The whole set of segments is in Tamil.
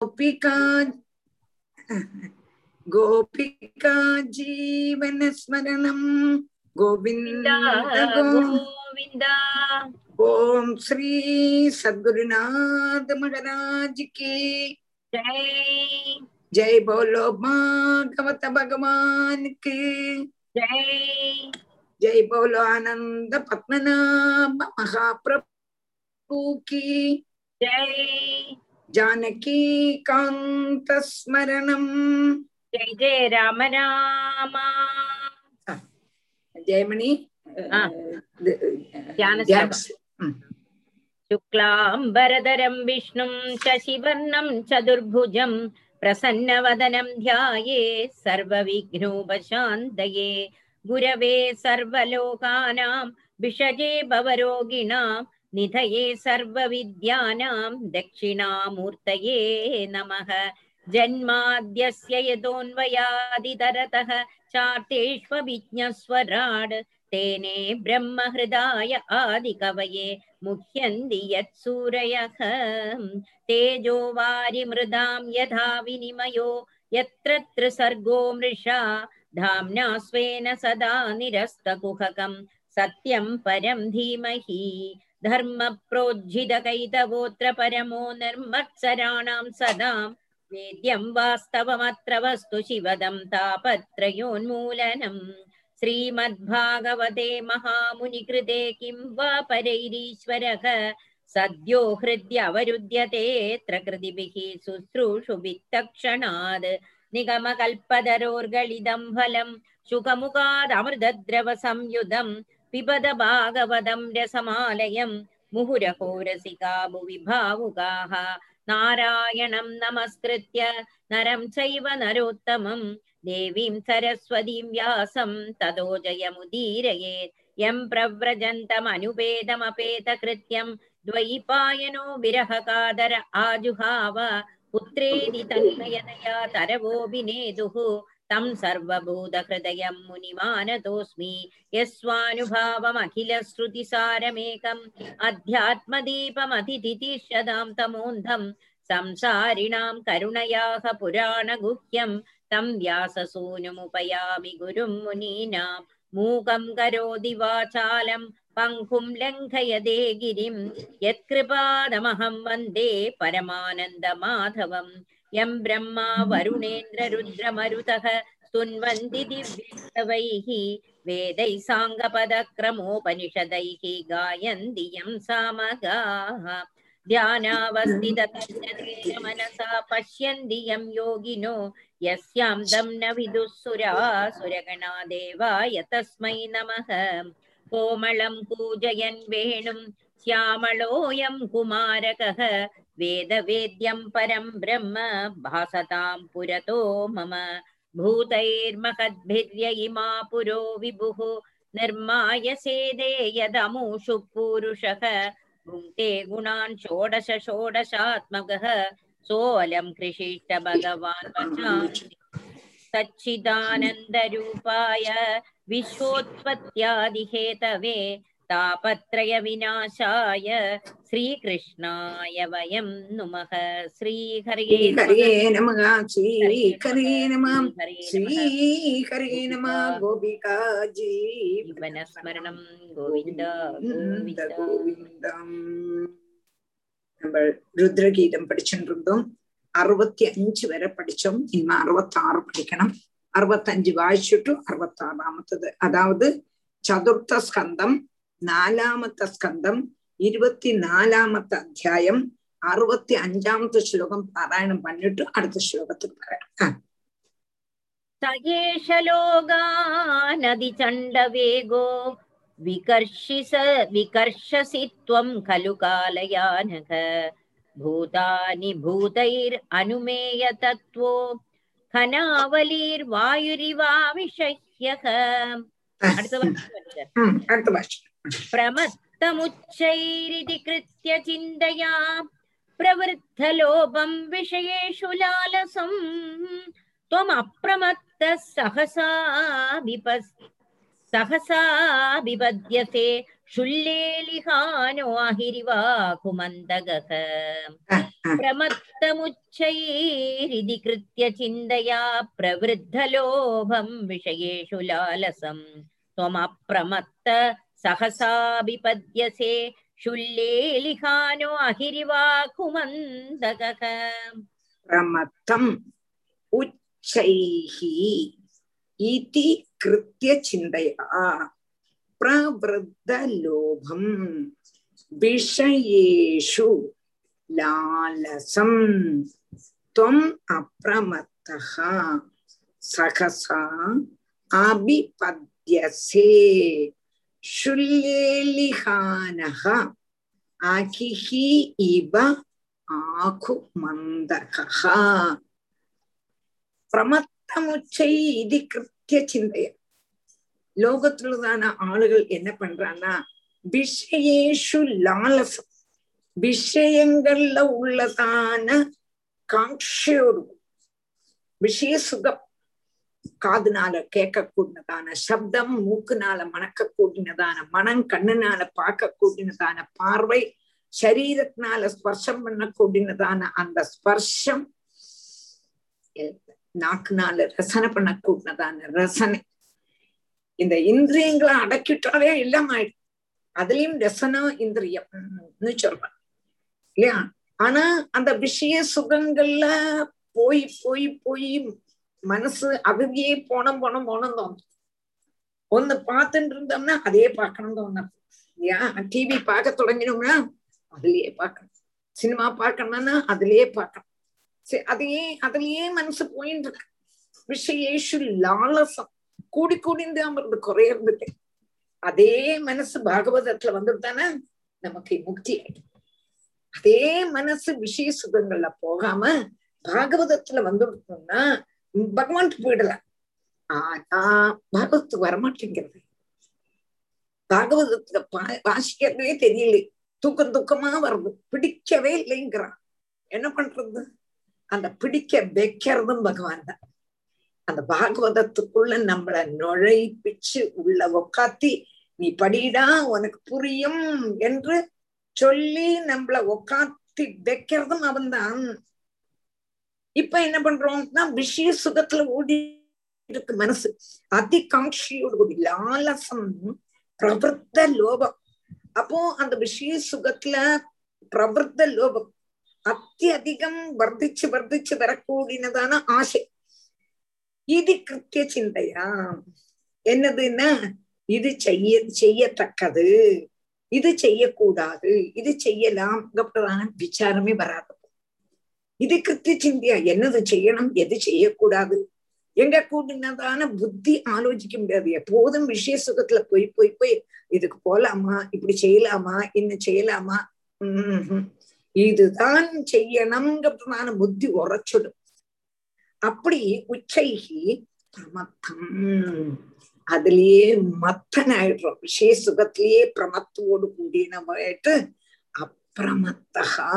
गोपिका गोपिका जीवनस्मरणम् गोविन्द गोविन्द ओम श्री सद्गुरुनाथ महाराज की जय जय बोलो भागवत भगवान की जय जय बोलो आनंद पद्मनाभ महाप्रभु की जय जानकीकान्तस्मरणम् जय जय राम राम। हाँ, जयमणि हाँ, हाँ। शुक्लाम्बरधरं विष्णुं शशिवर्णं चतुर्भुजं प्रसन्नवदनं ध्याये सर्वविघ्नोपशान्तये। गुरवे सर्वलोकानां विषजे भवरोगिणां निधये सर्वविद्यानां दक्षिणामूर्तये नमः जन्माद्यस्य यतोऽन्वयादितरतः चार्तेष्वभिज्ञस्वराड् तेने ब्रह्महृदाय आदिकवये मुह्यन्ति यत्सूरयः तेजो वारिमृदां यथा विनिमयो यत्र त्रिसर्गो मृषा धाम्ना स्वेन सदा निरस्तकुहकं सत्यं परं धीमहि धर्मप्रोज्झितकैतवोऽत्र परमो निर्मत्सराणां सदा वेद्यं वास्तवमत्र वस्तु शिवदं तापत्रयोन्मूलनम् श्रीमद्भागवते महामुनिकृते किं वा परैरीश्वरः सद्यो हृद्यवरुध्यतेऽत्र कृतिभिः शुश्रूषुभित्तक्षणात् निगमकल्पतरोर्गलिदं फलं शुकमुखादमृतद्रवसंयुधं पिबद भागवतं रसमालयं मुहुरहो रसिका भुवि भावुकाः नारायणं नमस्कृत्य नरं चैव नरोत्तमम् देवीं सरस्वतीं व्यासं ततो जयमुदीरयेत् यं प्रव्रजन्तमनुपेदमपेतकृत्यं द्वैपायनो विरहकादर आजुहाव पुत्रेदि तन्मयतया तरवोऽभिनेदुः तं सर्वभूतहृदयं मुनिमानतोऽस्मि यस्वानुभावमखिलश्रुतिसारमेकम् अध्यात्मदीपमतिथितिष्यदां तमोन्धं संसारिणां करुणयाः पुराणगुह्यं तं व्याससूनुमुपयामि गुरुं मुनीनां मूकं करोति वाचालं पङ्कुं लङ्घयदे गिरिं यत्कृपादमहं वन्दे परमानन्दमाधवम् यं ब्रह्मा वरुणेन्द्ररुद्रमरुतः स्तुन्वन्ति दिव्यैः वेदैः साङ्गपदक्रमोपनिषदैः गायन्ति यं सामगाः ध्यानावस्थिततज्जतेन मनसा पश्यन्ति यं योगिनो यस्यां दं न विदुः सुरासुरगणा देवाय तस्मै नमः कोमलं पूजयन् वेणुं श्यामलोऽयं कुमारकः वेदवेद्यं परं ब्रह्म भासतां पुरतो मम भूतैर्महद्भिर्य इमा पुरो विभुः निर्माय सेदे यदमुषु पूरुषः भुङ्क्ते गुणान् षोडश षोडशात्मकः सोऽलं कृषिष्ट भगवान् वचामि सच्चिदानन्दरूपाय विश्वोत्पत्त्यादिहेतवे तापत्रयविनाशाय श्रीकृष्णाय वयं नुमः श्रीहरये हरे नमः श्रीहरे नमः श्रीहरे नमः गोपिका जीवनस्मरणं गोविन्द கோவிந்தம் நம்ம ருத்ரகீதம் படிச்சுட்டு இருந்தோம் அறுபத்தி அஞ்சு வரை படிச்சோம் இனிமே அறுபத்தாறு படிக்கணும் அறுபத்தஞ்சு வாய்ச்சிட்டு அறுபத்தாறாமத்தது அதாவது சதுர்த்த ஸ்கந்தம் നാലാമത്തെ സ്കന്ധം ഇരുപത്തിനാലാമത്തെ അധ്യായം അറുപത്തി അഞ്ചാമത്തെ ശ്ലോകം പാരായണം പണിട്ട് അടുത്ത ശ്ലോകത്തിൽ പറയാം സകേശലോകാനദിചണ്ഡവേഗോ വികർഷിസ വികർഷസി ത്വം ഖലു കാലയാനക ഭൂതാനി ഭൂതൈർ അനുമേയ തത്വോ ഖനാവലീർ വായുരിവാ വിഷഹ്യഃ അടുത്ത ഭാഷ प्रमत्तमुच्चैरिति कृत्य चिन्तया प्रवृद्धलोभं विषयेषु लालसम् त्वमप्रमत्तः सहसा विप सहसा विपद्यते शुल्लेलिहानो अहिरिवा कुमन्दगः प्रमत्तमुच्चैरिति कृत्य चिन्तया प्रवृद्धलोभं विषयेषु लालसं त्वमप्रमत्त सहसा विपद्यसे शुल्लेलिहानो अहिरिवाकुमन्दकः प्रमत्तम् उच्चैः इति प्रवृद्धलोभम् विषयेषु त्वम् अप्रमत्तः। सहसा अभिपद्यसे। ஷுல்லேலிஹானஹ அகிஹி இவ ஆகு மந்தகஹ பிரமத்தமுச்சை இது கிருத்திய சிந்தைய லோகத்துலதான ஆளுகள் என்ன பண்றான்னா விஷயேஷு லாலசம் விஷயங்கள்ல உள்ளதான காட்சியோடு விஷய சுகம் காதுனால கேட்கக்கூடியதான சப்தம் மூக்குனால மணக்க கூடினதான மனம் கண்ணுனால பார்க்க கூடினதான பார்வை சரீரத்தினால ஸ்பர்ஷம் பண்ண கூடினதான அந்த ஸ்பர்ஷம் நாக்குனால ரசனை பண்ண கூடினதான ரசனை. இந்த இந்திரியங்களை அடக்கிட்டாலே எல்லாம் ஆயிடும். அதுலயும் ரசனம் இந்திரியம் சொல்றான் இல்லையா? ஆனா அந்த விஷய சுகங்கள்ல போய் போய் போய் மனசு அதுவே போனம் போனோம் போனோம் தோணும். ஒன்னு பார்த்துட்டு இருந்தோம்னா அதே பார்க்கணும் தோணும். இல்லையா? டிவி பார்க்க தொடங்கினோம்னா அதுலயே பார்க்கணும். சினிமா பார்க்கணும்னா அதுலயே பார்க்கணும். சரி அதையே அதுலயே மனசு போயிட்டு இருக்கு. விஷயேஷு லாலசம். கூடி கூடிந்து அமர்ந்து குறையறது அதே மனசு பாகவதத்துல வந்துட்டானா நமக்கு முக்தி ஆயிடும் அதே மனசு விஷய சுகங்கள்ல போகாம பாகவதத்துல வந்துட்டோம்னா பகவான்ட்டு போயிடலாம் ஆனா பாகவத்து வரமாட்டேங்கிறது. பாகவதத்துல பா வாசிக்கிறதே தெரியல. தூக்கம் தூக்கமா வருது. பிடிக்கவே இல்லைங்கிறான். என்ன பண்றது? அந்த பிடிக்க வைக்கிறதும் பகவான் தான். அந்த பாகவதத்துக்குள்ள நம்மள நுழைப்பிச்சு உள்ள உக்காத்தி நீ படிடா உனக்கு புரியும் என்று சொல்லி நம்மள உக்காத்தி வைக்கிறதும் அவன்தான். இப்ப என்ன பண்றோம்னா விஷய சுகத்துல ஓடி இருக்கு மனசு. அதிகாட்சியோடு கூடி லாலசம் பிரவர்த்த லோபம். அப்போ அந்த விஷய சுகத்துல பிரவர்த்த லோபம். அத்தியதிகம் வர்திச்சு வர்திச்சு வரக்கூடியதான ஆசை. இது கிருத்திய சிந்தையா? என்னதுன்னா இது செய்ய செய்யத்தக்கது. இது செய்யக்கூடாது. இது செய்யலாம் அப்படிதான விசாரமே வராது. இது கிருத்திய சிந்தியா என்னது செய்யணும் எது செய்யக்கூடாது? எங்க கூட்டினதான புத்தி ஆலோசிக்க முடியாது. எப்போதும் விஷய சுகத்துல போய் போய் போய் இதுக்கு போலாமா இப்படி செய்யலாமா இன்னும் செய்யலாமா? உம் இதுதான் செய்யணுங்கிறதான புத்தி உரைச்சிடும். அப்படி உச்சைகி பிரமத்தம். அதுலயே மத்தன் ஆயிடுறோம் விஷய சுகத்திலேயே பிரமத்தோடு கூடினவாயிட்டு அப்பிரமத்தகா.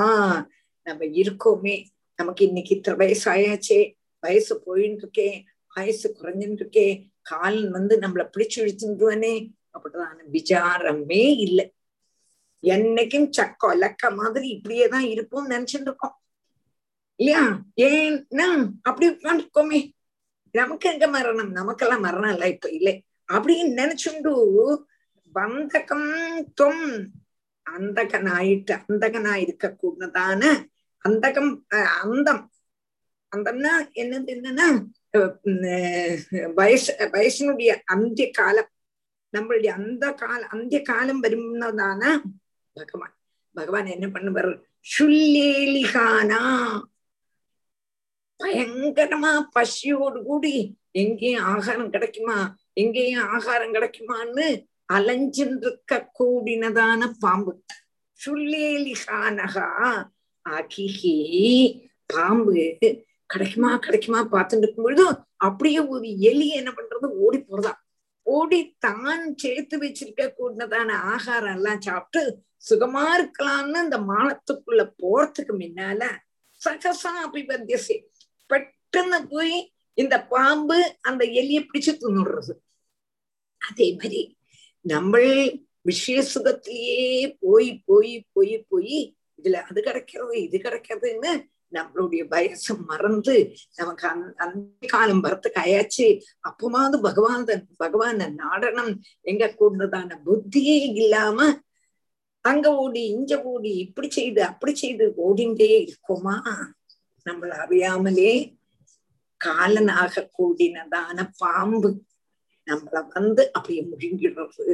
நம்ம இருக்கோமே. நமக்கு இன்னைக்கு இத்தனை வயசு ஆயாச்சே வயசு போயின்னு இருக்கேன் வயசு குறைஞ்சுட்டு இருக்கே காலன் வந்து நம்மளை பிடிச்சு இழுத்துட்டுவானே அப்படிதான் விசாரமே இல்லை என்னைக்கும் சக்க லக்க மாதிரி இப்படியேதான் இருப்போம் நினைச்சுட்டு இருக்கோம் இல்லையா ஏன்னா அப்படி உட்காந்துருக்கோமே நமக்கு எங்க மரணம் நமக்கெல்லாம் மரணம் இல்ல இப்ப இல்லை அப்படின்னு நினைச்சுண்டு பந்தகம் தொம் அந்தகனாயிட்டு அந்தகனா இருக்க கூடதான அந்தகம் அந்தம் அந்தம்னா என்னது என்னன்னா வயசு வயசினுடைய அந்திய காலம் நம்மளுடைய அந்த கால அந்திய காலம் வரும்னதான பகவான் பகவான் என்ன பண்ணுவார் சுல்லேலிகானா பயங்கரமா பசியோடு கூடி எங்கேயும் ஆகாரம் கிடைக்குமா எங்கேயும் ஆகாரம் கிடைக்குமான்னு அலைஞ்சின்றிருக்க கூடினதான பாம்பு சுல்லேலிகானகா அகிஹி பாம்பு. கிடைக்குமா கிடைக்குமா பார்த்துட்டு இருக்கும் பொழுது அப்படியே ஒரு எலி என்ன பண்றது? ஓடி போறதா. ஓடி தான் சேர்த்து வச்சிருக்க கூடதான ஆகாரம் எல்லாம் சாப்பிட்டு சுகமா இருக்கலாம்னு அந்த மானத்துக்குள்ள போறதுக்கு முன்னால சகசா அபிபத்தியசே பெட்டுன்னு போய் இந்த பாம்பு அந்த எலிய பிடிச்சு தின்னுடுறது. அதே மாதிரி நம்ம விஷய சுகத்திலேயே போய் போய் போய் போய் இதுல அது கிடைக்கிறது இது கிடைக்கிறதுன்னு நம்மளுடைய வயசு மறந்து நமக்கு அந் அந்த காலம் வரத்துக்கு ஆயாச்சு. அப்பமாவது பகவான் பகவான நாடனம் எங்க கூடதான புத்தியே இல்லாம அங்க ஓடி இங்க ஓடி இப்படி செய்து அப்படி செய்து ஓடிண்டே இருக்கோமா? நம்மள அறியாமலே காலனாக கூடினதான பாம்பு நம்மள வந்து அப்படியே முழுங்கிடுறது.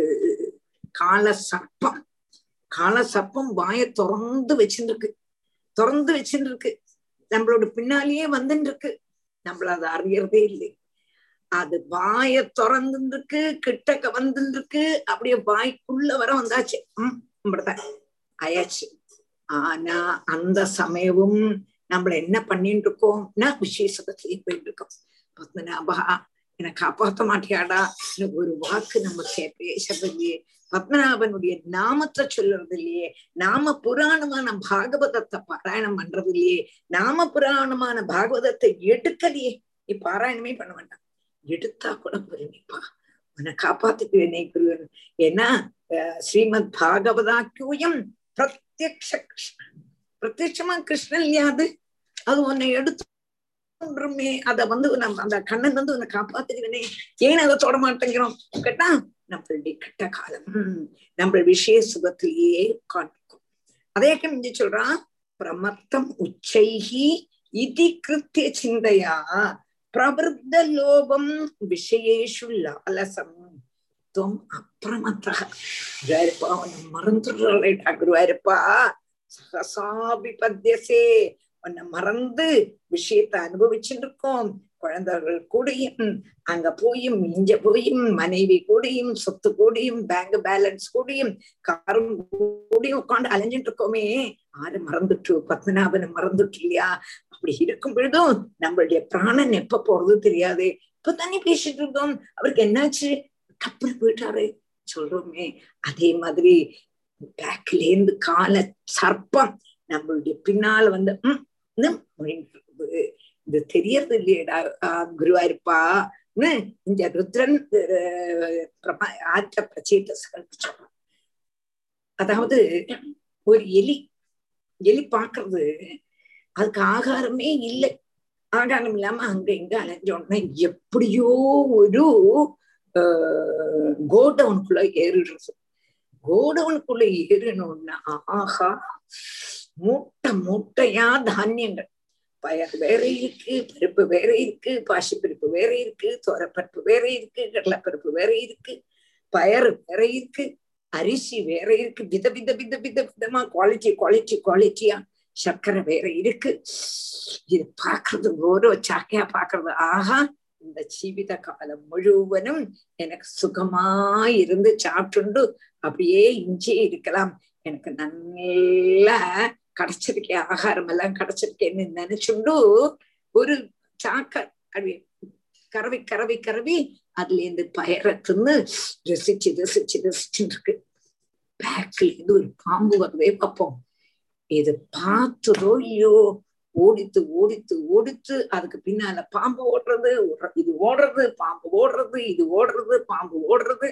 கால சர்ப்பம் காலசர்ப்பம் வாய திறந்து வச்சுருக்கு திறந்து வச்சுட்டு இருக்கு நம்மளோட பின்னாலேயே வந்துட்டு இருக்கு நம்மள அதை அறியறதே இல்லை. அது வாய திறந்துட்டு இருக்கு கிட்டக்க வந்துட்டு இருக்கு அப்படியே வாய்க்குள்ள வர வந்தாச்சு. உம் அப்படிதான் ஆயாச்சு. ஆனா அந்த சமயமும் நம்மள என்ன பண்ணிட்டு இருக்கோம்னா விசேஷத்திலேயே போயிட்டு இருக்கோம் பத்மநாபா என்னை காப்பாற்ற மாட்டியாடா. ஒரு வாக்கு நம்ம பேசுறதுலையே பத்மநாபனுடைய நாமத்தை சொல்றது இல்லையே? நாம புராணமான பாகவதத்தை பாராயணம் பண்றது இல்லையே? நாம புராணமான பாகவதத்தை எடுக்கலையே? நீ பாராயணமே பண்ண வேண்டாம். எடுத்தா கூட பெருமைப்பா உன்னை காப்பாத்துக்குவேனே குருவன் ஏன்னா ஸ்ரீமத் பாகவதாக்கியம் பிரத்யக்ஷ கிருஷ்ணன். பிரத்யட்சமா கிருஷ்ணன் இல்லையாது அது? அது உன்னை எடுத்து அத வந்து நம்ம அந்த கண்ணன் வந்து உன்னை காப்பாத்துக்குவேனே ஏன் அதை தொட மாட்டேங்கிறோம்? கேட்டா நம்மளுடைய கட்ட காலம் நம்ம விஷய சுகத்திலேயே காண்பிக்கும். அதே இங்க சொல்றான் பிரமத்தம் உச்சைகி இதி கிருத்திய சிந்தையா? பிரபுத்த லோபம் விஷயேஷு லாலசம். துவம் அப்பிரமத்தக குருவாயிருப்பா உன்னை மறந்துடுறா குருவாயிருப்பா சகசாபிபத்தியசே உன்னை மறந்து விஷயத்தை அனுபவிச்சுட்டு இருக்கோம். குழந்தைகள் கூடயும் அங்க போயும் இங்க போயும் மனைவி கூடயும் சொத்து கூடயும் பேங்க் பேலன்ஸ் கூடயும் காரும் கூடயும் உட்காந்து அலைஞ்சிட்டு இருக்கோமே. ஆறு மறந்துட்டு பத்மநாபனை மறந்துட்டு இல்லையா? அப்படி இருக்கும் பொழுதும் நம்மளுடைய பிராணன் எப்ப போறது தெரியாது. இப்ப தண்ணி பேசிட்டு இருக்கோம். அவருக்கு என்னாச்சு? டப்புனு போயிட்டாரு. சொல்றோமே. அதே மாதிரி பேக்ல இருந்து கால சர்ப்பம் நம்மளுடைய பின்னால வந்து இது தெரியறது இல்லையடா. குருவாயிருப்பா இந்த ருத்ரன் ஆற்ற பிரச்சேத அதாவது ஒரு எலி எலி பாக்குறது அதுக்கு ஆகாரமே இல்லை. ஆகாரம் இல்லாம அங்க இங்க அலைஞ்சோன்னா எப்படியோ ஒரு கோடவுனுக்குள்ள ஏறிடுறது. கோடவுனுக்குள்ள ஏறணும்னா ஆஹா மூட்டை மூட்டையா தானியங்கள். பயர் வேற இருக்கு பருப்பு வேற இருக்கு பாசி பருப்பு வேற இருக்கு தோரப்பருப்பு வேற இருக்கு கடலைப்பருப்பு வேற இருக்கு பயர் வேற இருக்கு அரிசி வேற இருக்கு வித வித வித வித விதமா குவாலிட்டி குவாலிட்டி குவாலிட்டியா சர்க்கரை வேற இருக்கு. இது பாக்குறது ஓரோ சாக்கையா பாக்குறது ஆஹா இந்த ஜீவித காலம் முழுவதும் எனக்கு சுகமா இருந்து சாப்பிட்டுண்டு அப்படியே இஞ்சே இருக்கலாம். எனக்கு நல்ல கிடைச்சிருக்கே ஆகாரம் எல்லாம் கிடைச்சிருக்கேன்னு நினைச்சுண்டு ஒரு சாக்க அப்படி கரவி கரவி கரவி அதுல இருந்து பயரை தின்னு ரசிச்சு ரசிச்சு ரசிச்சுட்டு இருக்கு பேக்ல இருந்து ஒரு பாம்பு வரவே பார்ப்போம் இது பார்த்ததோ இல்லையோ? ஓடித்து ஓடித்து ஓடித்து அதுக்கு பின்னால பாம்பு ஓடுறது இது ஓடுறது பாம்பு ஓடுறது இது ஓடுறது பாம்பு ஓடுறது.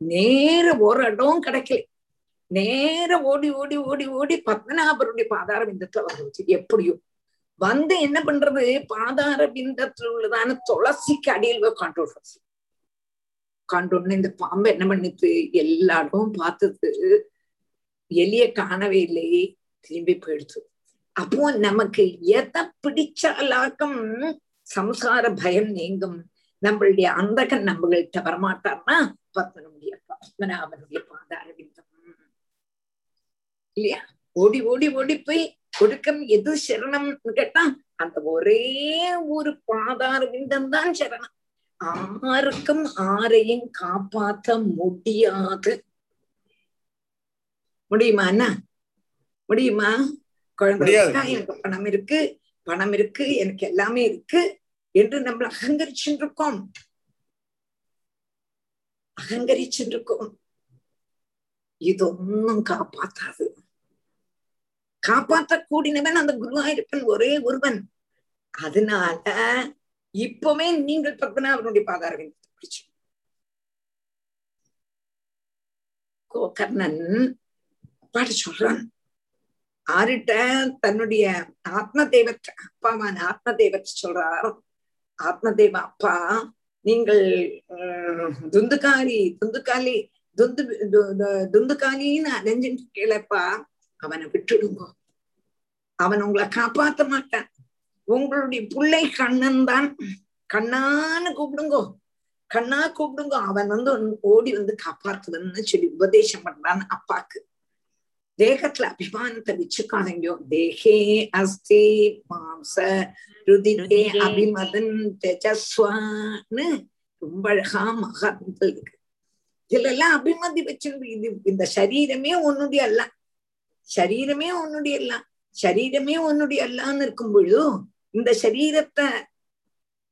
நேர ஒரு இடம் கிடைக்கல. நேர ஓடி ஓடி ஓடி ஓடி பத்மநாபருடைய பாதார பிந்தத்துல வந்துச்சு எப்படியோ வந்து என்ன பண்றது? பாதார பிந்தத்துல உள்ளதான துளசிக்கு அடியில் உட்காந்து விடுறது இந்த பாம்பு என்ன பண்ணிட்டு எல்லா இடமும் பார்த்தது. எலிய காணவே இல்லை. திரும்பி போயிடுச்சு அப்போ நமக்கு எதை பிடிச்சாலாக்கம் சம்சார பயம் நீங்கும். நம்மளுடைய அந்தகன் நம்மள்கிட்ட வரமாட்டார்னா பத்மனுடைய பத்மநாபனுடைய பாதார இல்லையா? ஓடி ஓடி ஓடி போய் ஒடுக்கம் எது சரணம்னு கேட்டா அந்த ஒரே ஒரு பாதார விந்தம் தான் சரணம். ஆருக்கும் ஆரையும் காப்பாத்த முடியாது. முடியுமா என்ன முடியுமா? குழந்தை எனக்கு பணம் இருக்கு. பணம் இருக்கு. எனக்கு எல்லாமே இருக்கு என்று நம்ம அகங்கரிச்சுட்டு இருக்கோம் அகங்கரிச்சுட்டு இருக்கோம் காப்பாத்தாது. காப்பாற்ற கூடினவன் அந்த குருவாயிருப்பன் ஒரே ஒருவன். அதனால இப்பவுமே நீங்கள் அவருடைய பாதாரவின் பிடிச்சு. கோகர்ணன் அப்பாட்ட சொல்றான். ஆரிட்ட தன்னுடைய ஆத்ம தெய்வத்தை அப்பாவான் ஆத்ம தெய்வத்தை சொல்றார். ஆத்ம தெய்வ அப்பா நீங்கள் துந்துக்காரி துந்துக்காலி துந்து துந்துக்காலின்னு அடைஞ்சுட்டு கேளப்பா அவனை விட்டுடுங்க. அவன் உங்களை காப்பாத்த மாட்டான். உங்களுடைய பிள்ளை கண்ணன் தான். கண்ணான்னு கூப்பிடுங்கோ. கண்ணா கூப்பிடுங்க. அவன் வந்து ஓடி வந்து காப்பாத்துதுன்னு சொல்லி உபதேசம் பண்றான் அப்பாக்கு. தேகத்துல அபிமானத்தை வச்சுக்காதீங்கோ. தேகே அஸ்தி மாம்ச ருதிதே அபிமதன் தெஜஸ்வான்னு ரொம்ப அழகா மகாத்மத்தில் இருக்கு. இதுல எல்லாம் அபிமதி வச்சிருக்கு இது இந்த சரீரமே உன்னுடைய அல்ல சரீரமே உன்னுடைய அல்ல. சரீரமே உன்னுடைய அல்லான்னு இருக்கும் பொழுது இந்த சரீரத்தை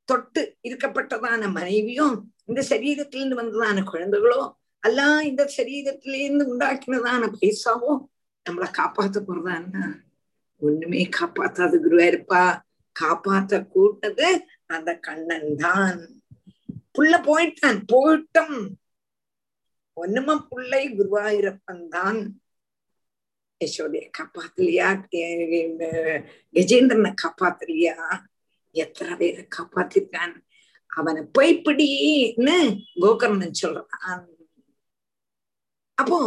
தொட்டு இருக்கப்பட்டதான மனைவியும் இந்த சரீரத்திலிருந்து வந்ததான குழந்தைகளோ அல்ல இந்த சரீரத்திலேருந்து உண்டாக்கினதான பைசாவோ நம்மளை காப்பாத்த போறதான்னா ஒண்ணுமே காப்பாத்தாது குருவாயிருப்பா காப்பாத்த கூட்டது அந்த கண்ணன் தான் புள்ள போயிட்டான். போயிட்டம். ஒண்ணுமா புள்ளை குருவாயூரப்பன் தான் யசோதைய காப்பாத்தலையா கஜேந்திரனை காப்பாத்தலையா எத்தனை பேரை காப்பாத்திருக்கான் அவனை போய்பிடின்னு கோகர்ணன் சொல்றான் அப்போ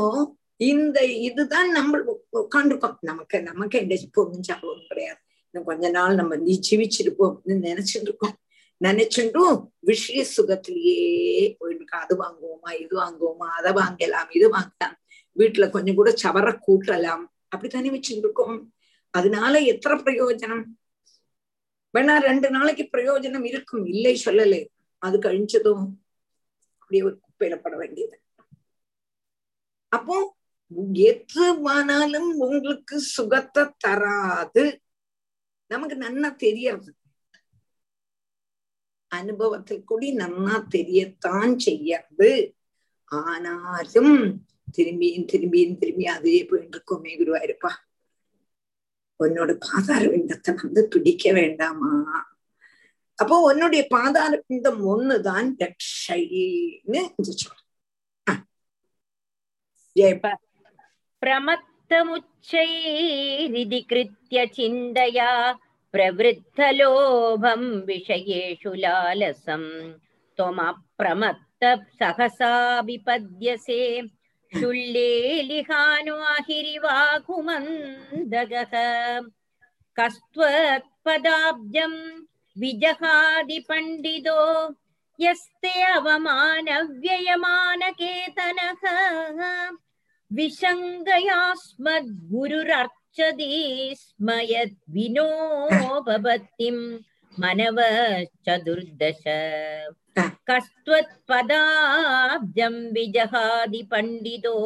இந்த இதுதான் நம்ம உட்காந்துருக்கோம் நமக்கு நமக்கு எந்த பொண்ணு சாப்பிடும் கிடையாது இன்னும் கொஞ்ச நாள் நம்ம நீ ஜீவிச்சிருப்போம்னு நினைச்சுட்டு இருக்கோம் நினைச்சுட்டும் விஷய சுகத்திலேயே போயிட்டு அது வாங்குவோமா இது வாங்குவோமா அதை வாங்கலாம் இது வாங்கலாம் வீட்டுல கொஞ்சம் கூட சவர கூட்டலாம். அப்படித்தானே வச்சு இருக்கோம் அதனால எத்தனை பிரயோஜனம்? வேணா ரெண்டு நாளைக்கு பிரயோஜனம் இருக்கும். இல்லை சொல்லலை. அது கழிஞ்சதும் அப்படியே ஒரு குப்பையில பட வேண்டியது. அப்போ எதுவானாலும் உங்களுக்கு சுகத்தை தராது. நமக்கு நன்னா தெரியறது அனுபவத்தில் கூடி நன்னா தெரியத்தான் செய்யறது ஆனாலும் திரும்பியும் திரும்பியும் திரும்பி அதே போயிட்டு இருக்கோமே குருவாயிருப்பா உன்னோட பாதார பிண்டத்தை வந்து பிடிக்க வேண்டாமா அப்போ உன்னுடைய பாதார பிண்டம் ஒண்ணுதான் ரக்ஷைன்னு சொல்ற प्रमत्तमुच्चैरिति कृत्य चिन्तया प्रवृद्धलोभं विषयेषु लालसं त्वमप्रमत्त सहसा विपद्यसे शुल्लेलिहानो अहिरिवाकुमन्दगः कस्त्वत्पदाब्जं विजहादिपण्डितो यस्ते अवमानव्ययमानकेतनः विशङ्गयास्मद्गुरुरर्चति स्म यद्विनो भवतिं मनवश्चतुर्दश कस्त्वत्पदाब्जं विजहादि पण्डितो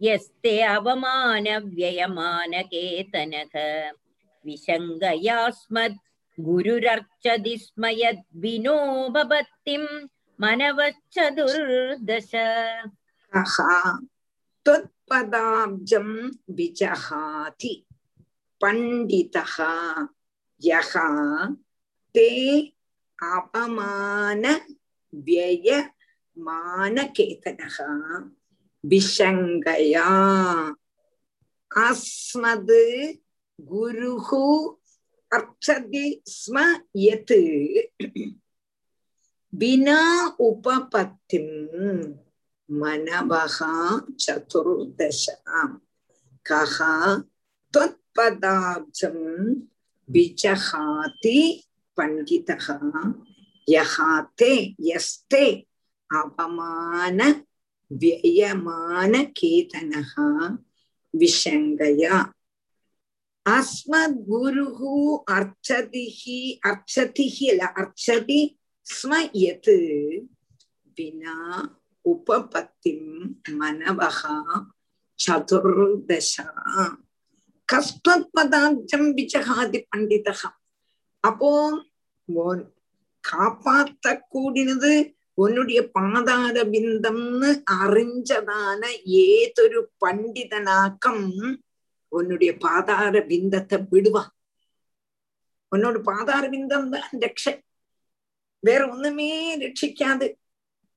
यस्ते अवमानव्ययमानकेतनः विशङ्गयास्मद् गुरुरर्चति स्म यद्विनो भवतिं मनवश्चतुर्दश त्वत्पदाब्जं विजहाति पण्डितः यः ते அபமான விய மானகேதனகா விஷங்கயா. அஸ்மது குருஹு அர்ச்சதி ஸ்ம யத். வினா உபபத்திம் மனவகா சதுர்தசாம் கஹா தொத்பதாப்ஜம் விஜகாதி பண்டிதகா யகாத்தே யஸ்தே அவமான வியமான கேதனகா விஷங்கயா. அஸ்மத் குருஹு அர்ச்சதிஹி அர்ச்சதிஹி அல்ல அர்ச்சதி ஸ்மயத் வினா உபபத்திம் மனவகா சதுர்தசா. கஸ்மத் பதார்த்தம் விஜகாதி பண்டிதகா அப்போ காப்பாத்த கூடினது உன்னுடைய பாதார பிந்தம்னு அறிஞ்சதான ஏதொரு பண்டிதனாக்கம் உன்னுடைய பாதார பிந்தத்தை விடுவான் உன்னோட பாதார பிந்தம் தான் ரட்சை வேற ஒண்ணுமே ரட்சிக்காது.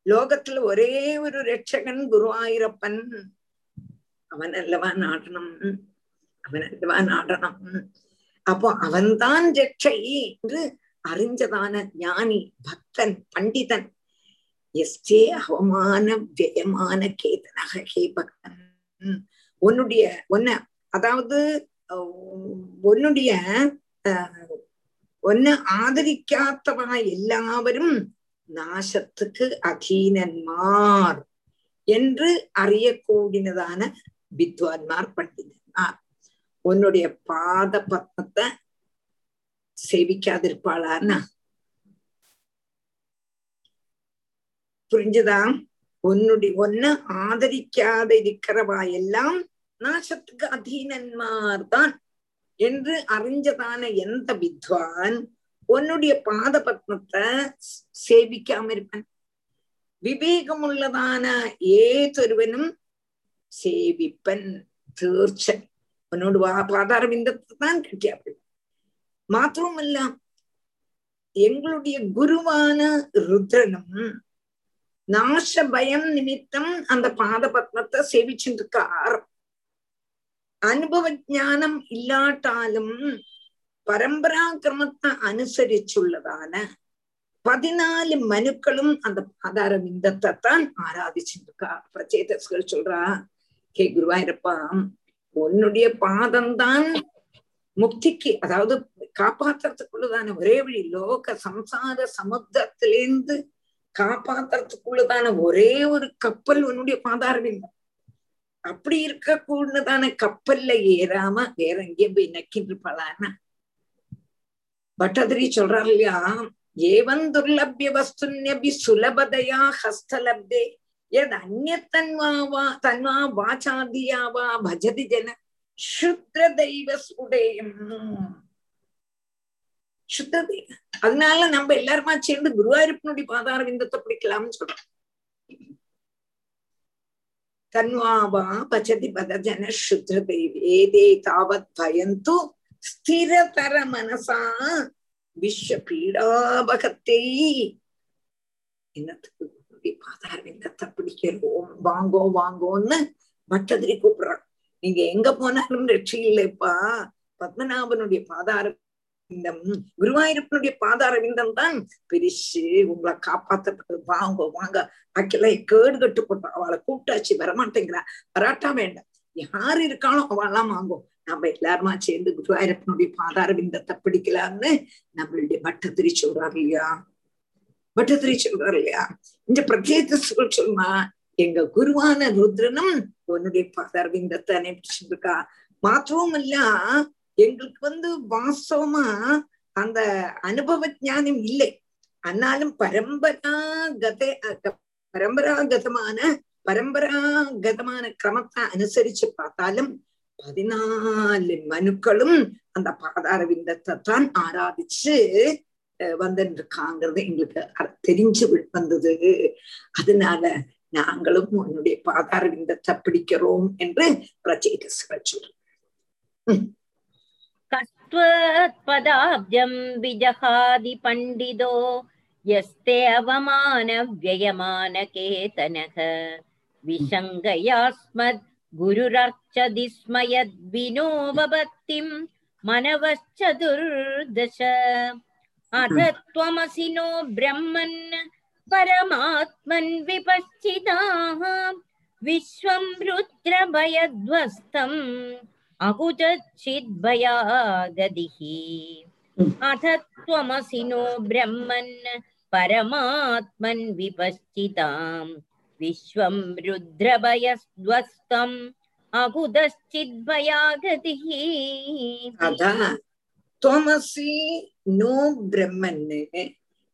லோகத்துல ஒரே ஒரு ரட்சகன் குருவாயிரப்பன். அவன் அல்லவா நாடனம் அவன் அல்லவா நாடனம் அப்போ அவன்தான் ரட்சை என்று அறிஞ்சதான ஞானி பக்தன் பண்டிதன். எஸ்டே அவமான வியமான கேதனாக ஹே பக்தன். உன்னுடைய ஒன்ன அதாவது உன்னுடைய ஒன்னு ஆதரிக்காத்தவா எல்லாவரும் நாசத்துக்கு அதீனன்மார் என்று அறியக்கூடியதான வித்வான்மார் பண்டிதன்மார். உன்னுடைய பாத பத்மத்தை சேவிக்காதிருப்பாளான்னா புரிஞ்சுதா உன்னுடைய ஒன்ன ஆதரிக்காத இருக்கிறவா எல்லாம் நாசத்துக்கு அதீனன்மார் தான் என்று அறிஞ்சதான எந்த வித்வான் உன்னுடைய பாத பத்மத்தை சேவிக்காம இருப்பன் விவேகமுள்ளதான ஏதொருவனும் சேவிப்பன் തീർച്ച உன்னோடு பாதார விந்தத்தை தான் கட்டியாப்பிடும் மாத்திரமல்ல எங்களுடைய குருவான ருத்ரனும் நாச பயம் நிமித்தம் அந்த பாத பத்மத்தை சேவிச்சுருக்கார் அனுபவ ஜானம் இல்லாட்டாலும் பரம்பராக்கிரமத்தை அனுசரிச்சுள்ளதான பதினாலு மனுக்களும் அந்த பாதார விந்தத்தை தான் ஆராதிச்சுட்டு பிரச்சேதர்கள் சொல்றா கே குருவாயிரப்பா உன்னுடைய பாதம்தான் முக்திக்கு அதாவது காப்பாத்துறதுக்குள்ளதான ஒரே வழி லோக சம்சார சமுத்திரத்திலேருந்து காப்பாத்துறதுக்குள்ளதான ஒரே ஒரு கப்பல் உன்னுடைய பாதார அப்படி இருக்கக்கூடதான கப்பல்ல ஏறாம வேற எங்கேயும் போய் நக்கிட்டு இருப்பாளான்னா பட்டதிரி சொல்றாரு இல்லையா ஏவன் துர்லபிய வஸ்துன்யபி சுலபதையா ஹஸ்தலப்தே. எத் அந்நத்தன்வா வா தன்வா வாச்சாதியா வா பஜதி ஜன. சுத்ர தெய்வ சுடேயம் அதனால நம்ம எல்லாருமா சேர்ந்து குருவாயூரப்பனுடைய பாதார விந்தத்தை பிடிக்கலாம்னு சொல்றோம். தன்வாவா பச்சதி பதஜன சுத்ர தெய்வ தாவத் பயந்து ஸ்திரதர மனசா விஸ்வ பீடாபகத்தை என்னத்துக்கு பாதார விந்தத்தை பிடிக்கிறோம்? வாங்கோ வாங்கோன்னு பட்டதிரி கூப்பிடுறான் நீங்க எங்க போனாலும் ரட்சி இல்லைப்பா. பத்மநாபனுடைய பாதார விந்தம் குருவாயூரப்பனுடைய பாதார விந்தம் தான் பிரிச்சு உங்களை காப்பாத்தப்பட்டது வாங்க வாங்க. அக்கில கேடு கட்டு போட்டா அவளை கூப்பிட்டாச்சு. வரமாட்டேங்கிறா. வராட்டா வேண்டாம். யாரு இருக்காளோ அவெல்லாம் வாங்கும். நம்ம எல்லாருமா சேர்ந்து குருவாயூரப்பனுடைய பாதார விந்தத்தை பிடிக்கலாம்னு நம்மளுடைய பட்டத்திரி சொல்றாரு இல்லையா? பட்டத்திரி சொல்றாரு இல்லையா? இந்த பிரத்யேக சொன்னா எங்க குருவான ருத்ரனும் உன்னுடைய பதர்விந்தத்தை அனுப்பிச்சிருக்கா. மாத்திரவும் இல்ல எங்களுக்கு வந்து வாஸ்தவமா அந்த அனுபவ ஞானம் இல்லை. ஆனாலும் பரம்பராகத பரம்பராகதமான பரம்பராகதமான கிரமத்தை அனுசரிச்சு பார்த்தாலும் பதினாலு மனுக்களும் அந்த பாதாரவிந்தத்தை தான் ஆராதிச்சு வந்துட்டு எங்களுக்கு தெரிஞ்சு வந்தது. அதனால நாங்களும் உன்னுடைய பாதாரவிந்தத்தை பிடிக்கிறோம் என்று பிரச்சேதஸ்வரர் சொல்ற கஸ்வத்பதாப்ஜம் விஜகாதி பண்டிதோ எஸ்தே அவமான வியமான கேதனக விஷங்கயாஸ்மத் குருரர்ச்சதி ஸ்மயத் வினோபபத்திம் மனவச்சதுர்தச அத துவமசினோ பிரம்மன் परमात्मन परमात्मन् विपश्चिताः। विश्वं रुद्रभयध्वस्तम् अकुचिद्भयागतिः hmm. अथ त्वमसि नो ब्रह्मन् परमात्मन् विपश्चिताम्। विश्वं रुद्रभयध्वस्तम् अकुतश्चिद्भयागतिः। अतः त्वमसि नो ब्रह्मन्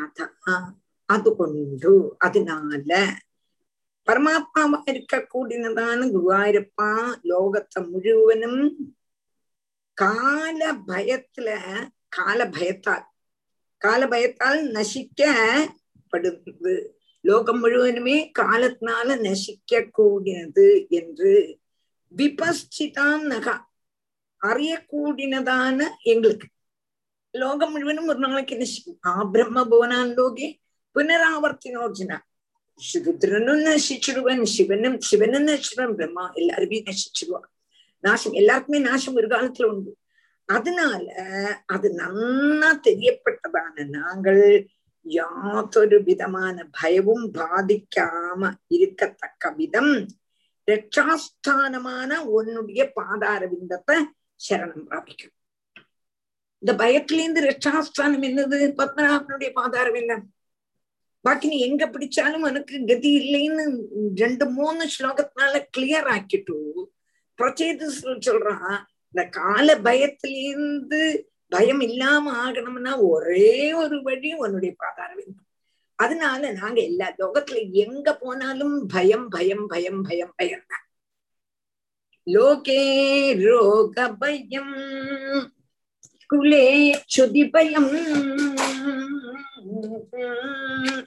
அத அது கொண்டு அதனால பரமாத்மாவா இருக்கக்கூடியதான குருவாயூரப்பா லோகத்தை முழுவனும் கால பயத்துல கால பயத்தால் கால பயத்தால் நசிக்கப்படுது. லோகம் முழுவதுமே காலத்தினால நசிக்க கூடினது என்று விபஸ்சிதான் நகா அறியக்கூடியதான எங்களுக்கு. லோகம் முழுவதும் ஒரு நாளைக்கு நசிக்கும் ஆ பிரம்ம புவனான் லோகே புனராவர்த்தினோர்ஜினா ருத்ரனும் நசிச்சிடுவன் சிவனும் சிவனும் நசிச்சிடுவன் பிரம்மா எல்லாருமே நசிச்சிடுவா நாசம் எல்லாருக்குமே நாசம் ஒரு காலத்துல உண்டு அதனால அது நன்னா தெரியப்பட்டதான நாங்கள் யாத்தொரு விதமான பயவும் பாதிக்காம இருக்கத்தக்க விதம் ரட்சாஸ்தானமான உன்னுடைய பாதார விந்தத்தை சரணம் பிராபிக்கும் இந்த பயத்திலேருந்து ரட்சாஸ்தானம் என்னது? பத்மநாபனுடைய பாதாரம் விந்தம் பாக்கி நீ எங்க பிடிச்சாலும் உனக்கு கதி இல்லைன்னு ரெண்டு மூணு ஸ்லோகத்தினால கிளியர் ஆக்கிட்டு பிரச்சேத சொல்றான். இந்த கால பயத்திலிருந்து பயம் இல்லாம ஆகணும்னா ஒரே ஒரு வழி உன்னுடைய பாதாரம் அதனால நாங்க எல்லா லோகத்துல எங்க போனாலும் பயம் பயம் பயம் பயம் பயம் தான். லோகே ரோக பயம். குலே சுதி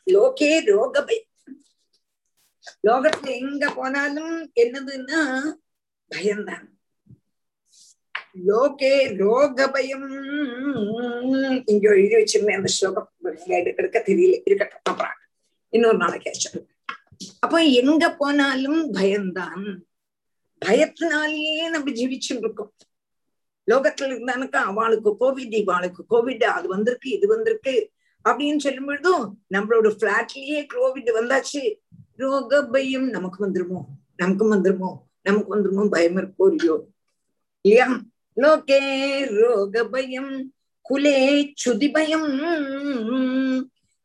லோகே ரோகபயம் லோகத்துல எங்க போனாலும் என்னதுன்னா பயம்தான் லோகே ரோகபயம் இங்க எழுதி வச்சிருந்தேன் அந்த ஸ்லோகம் எடுக்க தெரியல இருக்கட்டும் அப்புறம் இன்னொரு நாளைக்கு சொல்லுங்க அப்ப எங்க போனாலும் பயம்தான் பயத்தினாலேயே நம்ம ஜீவிச்சுட்டு இருக்கோம் லோகத்துல இருந்தானுக்கா அவளுக்கு கோவிட் இவாளுக்கு கோவிட் அது வந்திருக்கு இது வந்திருக்கு. அப்படின்னு சொல்லும் பொழுதும் நம்மளோட பிளாட்லயே கோவிட் வந்தாச்சு. ரோக பயம் நமக்கு வந்துருமோ? நமக்கு வந்துருமோ? நமக்கு வந்துருமோ? பயம் இருக்கோ? இல்லையோ? இல்லையா? லோகே ரோக பயம் குலே சுதி பயம்.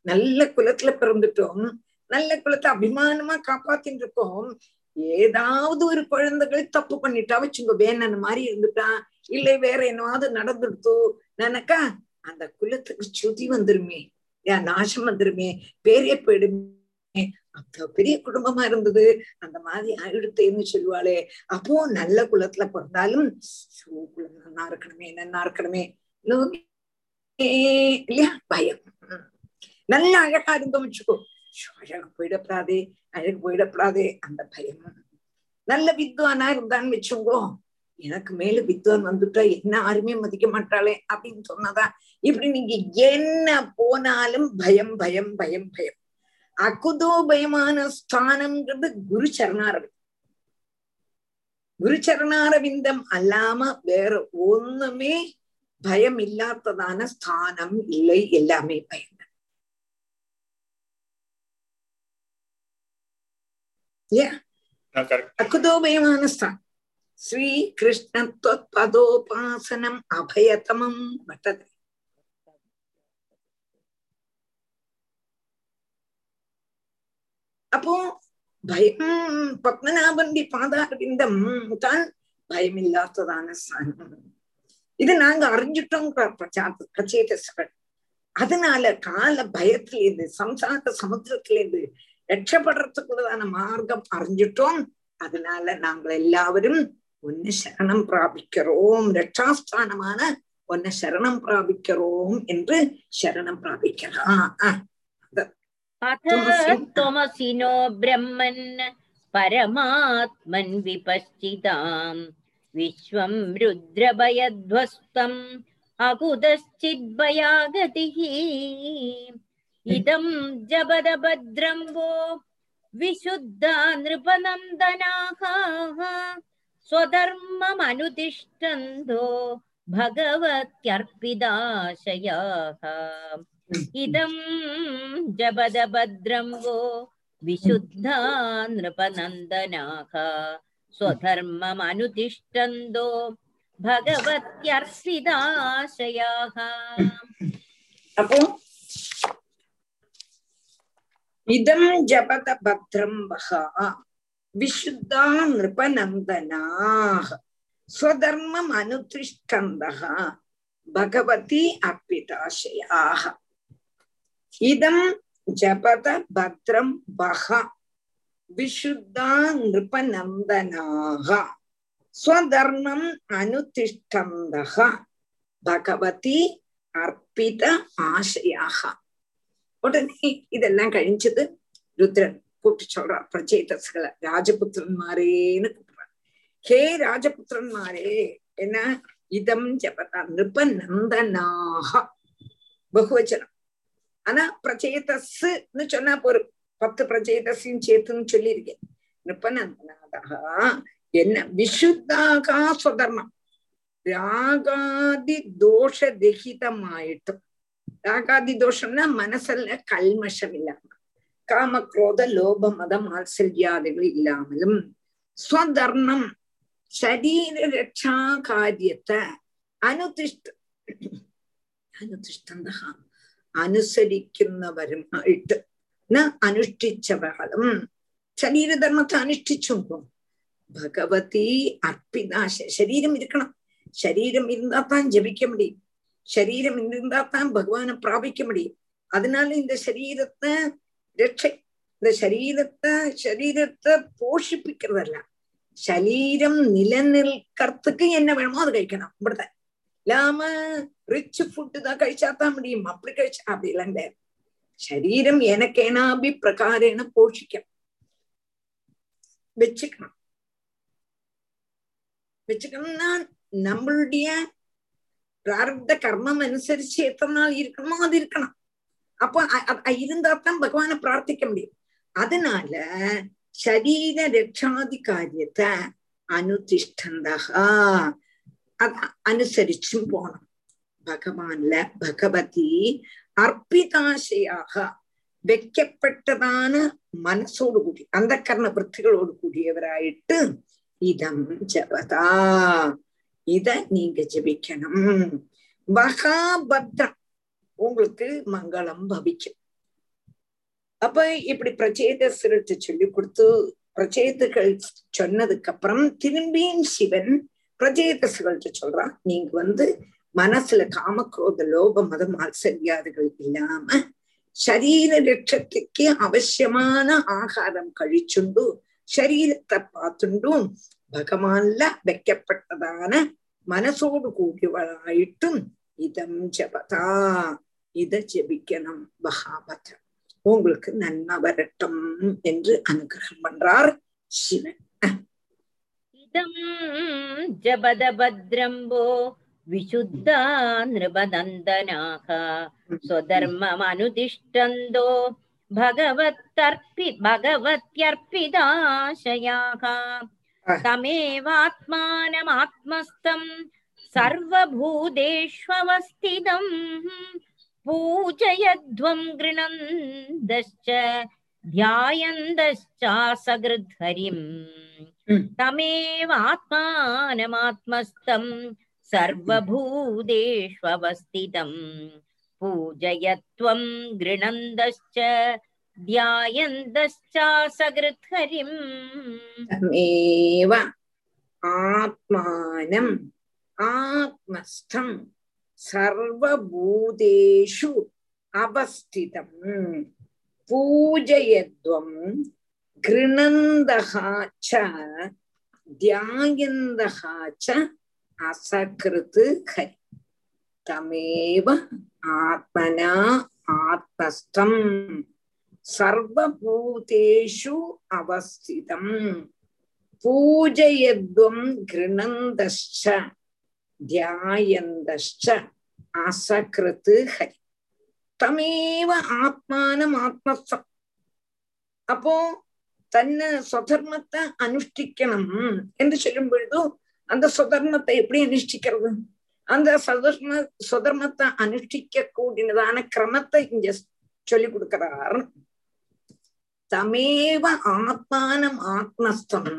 நல்ல குலத்துல பிறந்துட்டோம். நல்ல குலத்தை அபிமானமா காப்பாத்தின்னு இருக்கோம் ஏதாவது ஒரு குழந்தைகள் தப்பு பண்ணிட்டா வச்சுங்க வேணன் மாதிரி இருந்துட்டா. இல்லை வேற என்னவாவது நடந்துடுத்தோ நினைக்கா அந்த குலத்துக்கு சுதி வந்துருமே. ஏன் நாசம் வந்துருமே. பேரே போயிடுமே. அப்ப பெரிய குடும்பமா இருந்தது. அந்த மாதிரி ஆயிடுத்தேன்னு சொல்லுவாளே. அப்போ நல்ல குலத்துல பிறந்தாலும் குலம் நன்னா இருக்கணுமே நன்னா இருக்கணுமே. இல்லையா? பயம். நல்ல அழகா இருந்தோம் வச்சுக்கோ. அழகு போயிடப்படாதே அழகு போயிடப்படாதே. அந்த பயம். நல்ல வித்வானா இருந்தான்னு வச்சுங்கோ. எனக்கு மேல வித்வான் வந்துட்டா என்ன யாருமே மதிக்க மாட்டாளே அப்படின்னு சொன்னதா இப்படி நீங்க என்ன போனாலும் பயம் பயம் பயம் பயம். அகுதோ பயமான ஸ்தானம்ங்கிறது குரு சரணாரவிந்தம் குரு சரணாரவிந்தம் அல்லாம வேற ஒண்ணுமே பயம் இல்லாததான ஸ்தானம் இல்லை எல்லாமே பயம் அகுதோபயமான ஸ்தானம். ஸ்ரீ கிருஷ்ண பதோபாசனம் அபயதமம் வட்டது. அப்போ பயம் பத்மநாபந்தி பாதாரவிந்தம் தான் பயமில்லாததான ஸ்தானம். இது நாங்க அறிஞ்சிட்டோம் பிரச்சேதஸ்கள். அதனால கால பயத்துல இருந்து சம்சார சமுத்திரத்துல இருந்து ரட்சப்படுறதுக்குள்ளதான மார்க்கம் அறிஞ்சிட்டோம். அதனால நாங்கள் எல்லாவரும் ஒன்னு சரணம் பிராபிக்கிறோம் ரட்சாஸ்தானமான ஒன்னு சரணம் பிராபிக்கிறோம் என்று சரணம் பிராபிக்கலாம் त्वमसिनो ब्रह्मन् परमात्मन् विपश्चिताम् विश्वं रुद्रभयध्वस्तम् अकुतश्चिद्भयागतिः इदं जबदभद्रं वो विशुद्धा नृपनन्दनाः स्वधर्ममनुतिष्ठन्तो भगवत्यर्पिताशयाः। इदं जपदभद्रं वो विशुद्धा नृपनन्दनाः स्वधर्ममनुतिष्ठन्तो भगवत्यर्पिताशयाः। അപ്പോ ഇതം ജപത ഭദ്രം விசுத்தா நிருபநந்தனாக ஸ்வதர்மம் அனுதிஷ்டந்தக பகவதி அர்ப்பிதாசயாக இதம் ஜபத பத்ரம் பக விசுத்தா நிருபநந்தனாக ஸ்வதர்மம் அனுதிஷ்டந்தக பகவதி அர்ப்பித ஆசையாக உடனே இதெல்லாம் கழிஞ்சது ருத்ரன் கூப்பிட்டு சொல்றா பிரச்சேதஸ்களை ராஜபுத்திரன்மாரேன்னு கூப்பிடுறான் ஹே ராஜபுத்திரன்மாரே என்ன? இதம் ஜபதா நிருப நந்தனாக பகுவச்சனம். ஆனா பிரச்சேதஸ்ன்னு சொன்னா போரும். பத்து பிரச்சேதஸையும் சேர்த்துன்னு சொல்லியிருக்கேன். நிருபநந்தனாதா என்ன? விசுத்தாகா சுதர்மம். ராகாதி தோஷ ரகிதமாயிட்டும் ராகாதி தோஷம்னா மனசுல கல்மஷம் இல்லாம. காமக்ரோத லோப மத மாத்சல்யாதிகள் இல்லாமலும் ஸ்வதர்மம் ശരീര രക്ഷാ കാര്യത്തെ അനുതിഷ്ഠ അനുതിഷ്ഠന്ത അനുസരിക്കുന്നവരുമായിട്ട് അനുഷ്ഠിച്ചവകളും ശരീരധർമ്മത്തെ അനുഷ്ഠിച്ചുണ്ടോ ഭഗവതി അർപ്പിതാശ ശരീരം ഇരിക്കണം ശരീരം இருந்தாத்தான் ஜபிக்க முடியும் ശരീരം இருந்தாத்தான் பகவானை பிராபிக்க முடியும் அதனால இந்த சரீரத்தை രക്ഷ இந்த ശരീരத்தை ശരീരத்தை പോഷിപ്പിക്കുന്നതല്ല ശരീരം നിലനിൽക്കർത്തക്ക് എന്നെ വേണമോ അത് കഴിക്കണം ഇവിടുത്തെ ഇല്ലാമ റിച്ച് ഫുഡ് தான் കഴിച്ചാത്താൻ முடியும் அப்படி കഴിച്ചാ அப்படி இல்லைங்க ശരീരം എനക്കേനാഭി പ്രകാരേണ പോഷിക്കണം വെച്ചിക്കണം വെച്ചിക്കണംனா நம்மளுடைய பிராரப்த கர்மம் அனுசரிச்சு எத்தனை நாள் இருக்கணுமோ அது இருக்கணும் அப்போ இருந்தாத்தான் பகவான பிரார்த்திக்க முடியும். அதனால சரீர ரட்சாதி காரியத்தை அனுதிஷ்டந்தகா அனுசரிச்சும் போனோம் பகவான்ல பகவதி அர்ப்பிதாசையாக வைக்கப்பட்டதான மனசோடு கூடி அந்த கர்ண விற்த்திகளோடு கூடியவராயிட்டு இதம் ஜபதா. இத நீங்க ஜபிக்கணும். வகாபத்ரம் உங்களுக்கு மங்களம் பவிக்கும் அப்ப இப்படி பிரச்சேதஸ்களுக்கு சொல்லி கொடுத்து பிரச்சேதர்கள் சொன்னதுக்கு அப்புறம் திரும்பியும் சிவன் பிரச்சேதஸ்கள்கிட்ட சொல்றான். நீங்க வந்து மனசுல காமக்ரோத லோப மத மாத்சரியாதுகள் இல்லாம சரீர லட்சத்துக்கு அவசியமான ஆகாரம் கழிச்சுண்டு சரீரத்தை பார்த்துண்டும் பகவான்ல வைக்கப்பட்டதான மனசோடு கூடியவளாயிட்டும் இதம் ஜபதா. இதை ஜெபிக்கணும் பகாவத உங்களுக்கு நன்மை வரட்டும் என்று அனுகிரகம் பண்றார் சிவன் இதம் ஜபத பத்ரம்போ विशुद्धा नृपनन्दनाः स्वधर्ममनुतिष्ठन्तो भगवत्तर्पि भगवत्यर्पिताशयाः तमेवात्मानमात्मस्थम् सर्वभूतेष्वस्थितम् पूजयध्वं गृणन्दश्च ध्यायन्दश्चासकृद्हरिम् तमेवात्मानमात्मस्थम् सर्वभूतेष्वस्थितम् पूजयत्वं गृणन्दश्च ध्यायन्दश्चासकृद्हरिम् तमेव आत्मानम् आत्मस्थं சர்வூதேஷு அவஸ்திதம். பூஜயத்வம் கிருணந்தகாச்ச தியாயந்தகாச்ச அசகிருத்து ஹரி தமேவ ஆத்மனா ஆத்மஸ்தம். சர்வபூதேஷு அவஸ்திதம். பூஜயத்வம் கிருணந்தஷ்ச தியாயந்தஷ்ட அசகிருத்து ஹரி தமேவ ஆத்மானம் ஆத்மஸ்தம் அப்போ தன்னை சுதர்மத்தை அனுஷ்டிக்கணும் என்று சொல்லும் பொழுது அந்த சுதர்மத்தை எப்படி அனுஷ்டிக்கிறது அந்த சதர்ம சுதர்மத்தை அனுஷ்டிக்க கூடினதான கிரமத்தை இங்க சொல்லி கொடுக்கிறார் தமேவ ஆத்மானம் ஆத்மஸ்தம்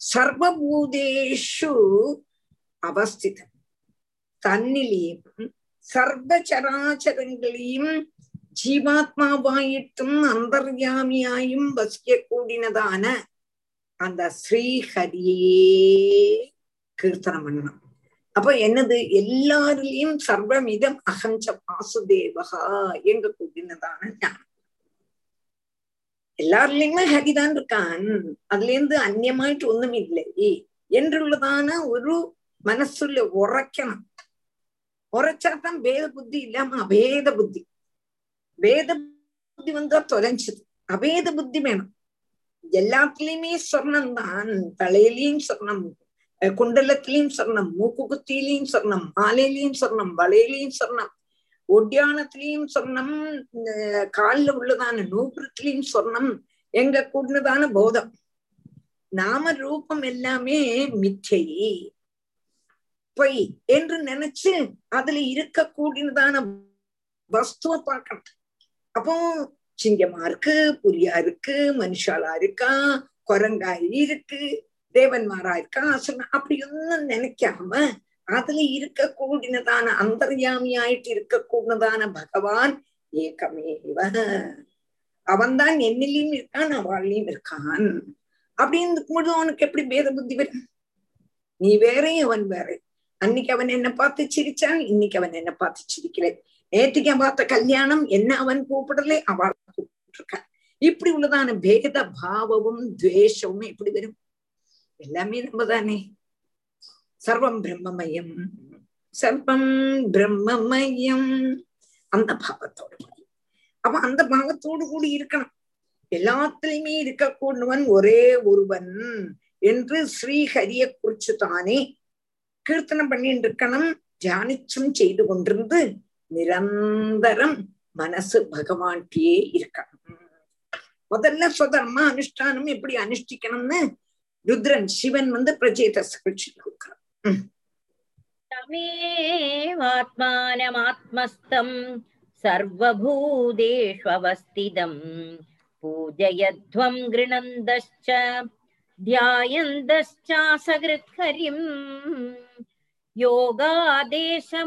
சர்வபூதேஷு அவஸ்திதம் தன்னிலேயும் சர்வ சராச்சரங்களையும் ஜீவாத்மாவாயிட்டும் அந்தர்யாமியாயும் வசிக்க கூடினதான அந்த ஸ்ரீஹரியே கீர்த்தனம் பண்ணணும். அப்ப என்னது? எல்லாரிலையும் சர்வமிதம் அகஞ்ச வாசுதேவகா எங்க கூட்டினதான ஞானம். எல்லாருலயுமே ஹரிதான் இருக்கான். அதுல இருந்து அந்நியமாயிட்டு ஒண்ணும் இல்லை என்றுள்ளதான ஒரு മനസ്സുള്ള ഉറക്കണം ഉറച്ചാത്തം ഭേദ ബുദ്ധി ഇല്ലാമ അഭേദ ബുദ്ധി ഭേദ ബുദ്ധി വന്നാ தொலைஞ்சது அபேத புத்தி வேணும் எல்லாத்துலயுமே சொர்ணம் தான் தலையிலையும் சொர்ணம் குண்டலத்திலையும் சொர்ணம் மூக்கு குத்திலையும் சொர்ணம் மாலையிலையும் சொர்ணம் வளையிலையும் சொர்ணம் ஒட்டியானத்திலையும் சொர்ணம் காலில் உள்ளதான நூபுரத்திலையும் சொர்ணம் எங்க கூடதான போதம் நாம ரூபம் எல்லாமே மிச்சை பொய் என்று நினைச்சு அதுல இருக்கக்கூடியதான வஸ்துவ பார்க்கணும். அப்போ சிங்கமா இருக்கு புலியா இருக்கு மனுஷாலா இருக்கா குரங்காய் இருக்கு தேவன்மாரா இருக்கா அசுரன் அப்படி ஒன்னும் நினைக்காம அதுல இருக்கக்கூடியதான அந்தர்யாமியாயிட்டு இருக்கக்கூடியதான பகவான் ஏகமேவ. அவன்தான் என்னிலையும் இருக்கான் அவளையும் இருக்கான். அப்படின்னு இருக்கும்போது அவனுக்கு எப்படி பேத புத்தி வரும்? நீ வேறே அவன் வேற. அன்னைக்கு அவன் என்ன பார்த்து சிரிச்சான். இன்னைக்கு அவன் என்ன பார்த்து சிரிக்கிறேன். நேற்றுக்கு அவன் பார்த்த கல்யாணம் என்ன அவன் கூப்பிடலே அவள் கூப்பிட்டுருக்கான் இப்படி உள்ளதான பேத பாவமும் துவேஷமும் எப்படி வரும். எல்லாமே நம்ம தானே சர்வம் பிரம்மமயம் சர்வம் பிரம்மமயம். அந்த பாவத்தோடு அவ அந்த பாவத்தோடு கூடி இருக்கணும். எல்லாத்திலையுமே இருக்கக்கூடியவன் ஒரே ஒருவன் என்று ஸ்ரீஹரிய குறிச்சு தானே கீர்த்தனம் பண்ணிட்டு இருக்கணும் தியானிச்சும் செய்து கொண்டிருந்து நிரந்தரம் மனசு பகவான்கியே இருக்கணும் முதல்ல சொதர்மா அனுஷ்டானம் எப்படி அனுஷ்டிக்கணும்னு ருத்ரன் சிவன் வந்து பிரஜேதஸ் குறிச்சு கொடுக்கிறான் तमेवात्मानमात्मस्थम् सर्वभूतेष्वस्थितम् पूजयध्वं गृणन्दश्च ध्यायन्दश्चासकृत्हरिम् योगादेशमुपासाद्य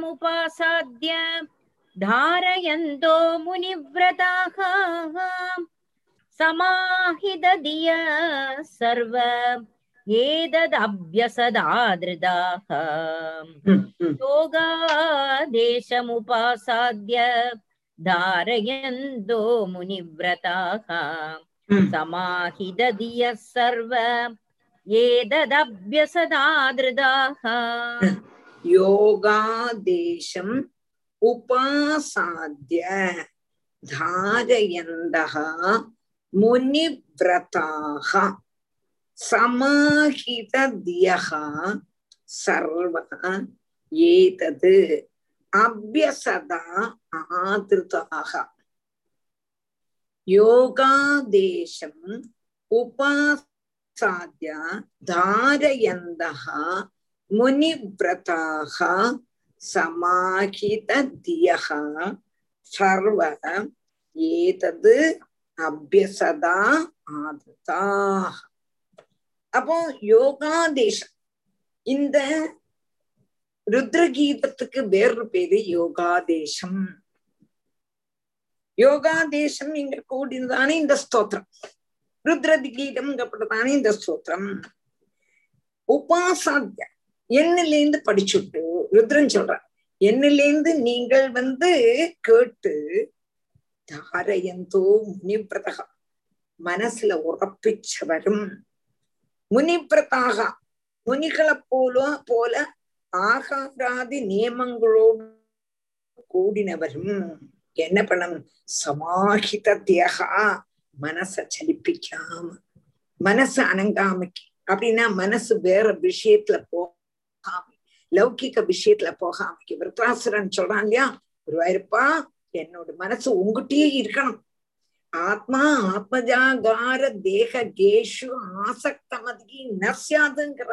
धारयन्तो मुनिव्रताः समाहितधिय सर्व एतदभ्यसदादृदाः योगादेशमुपासाद्य धारयन्तो मुनिव्रताः समाहितधियः सर्व एतदभ्यसदादृदाः யோகாதேசம் உபாசாத்திய தாரயந்தக முனிவிரதாக சமாஹிதத்யக சர்வ ஏதது. அபியசதா ஆதிருதாக யோகாதேசம் உபாசாத்திய தாரயந்தக मुनिव्रताः समाहितधियः सर्व एतद् அபியசதா ஆததா அப்போ யோகாதேசம் இந்த ருத்ரகீதத்துக்கு வேறொரு பேரு யோகாதேசம் யோகாதேசம் இங்க கூடினதானே இந்த ஸ்தோத்திரம் ருத்ரகீதம்ங்கப்பட்டதானே இந்த ஸ்தோத்திரம் உபாசாத்திய என்னிலேந்து படிச்சுட்டு ருத்ரன் சொல்றான் என்னிலேந்து நீங்கள் வந்து கேட்டு தாரயந்தோ முனிபிரதகா மனசுல உறப்பிச்சவரும். முனிபிரதாக முனிகளை போல போல ஆகாராதி நியமங்களோடு கூடினவரும். என்ன பண்ணும் சமாஹித தியகா மனச சலிப்பிக்காம மனசு அணங்காமைக்கு. அப்படின்னா மனசு வேற விஷயத்துல போ போகாம லௌகிக விஷயத்துல போகாம விருத்தாசுரன் சொல்றான் இல்லையா? குருவாயிருப்பா என்னோட மனசு உங்ககிட்டயே இருக்கணும். ஆத்மா ஆத்மஜாகார தேக கேஷு ஆசக்தமதி நசியாதுங்கிற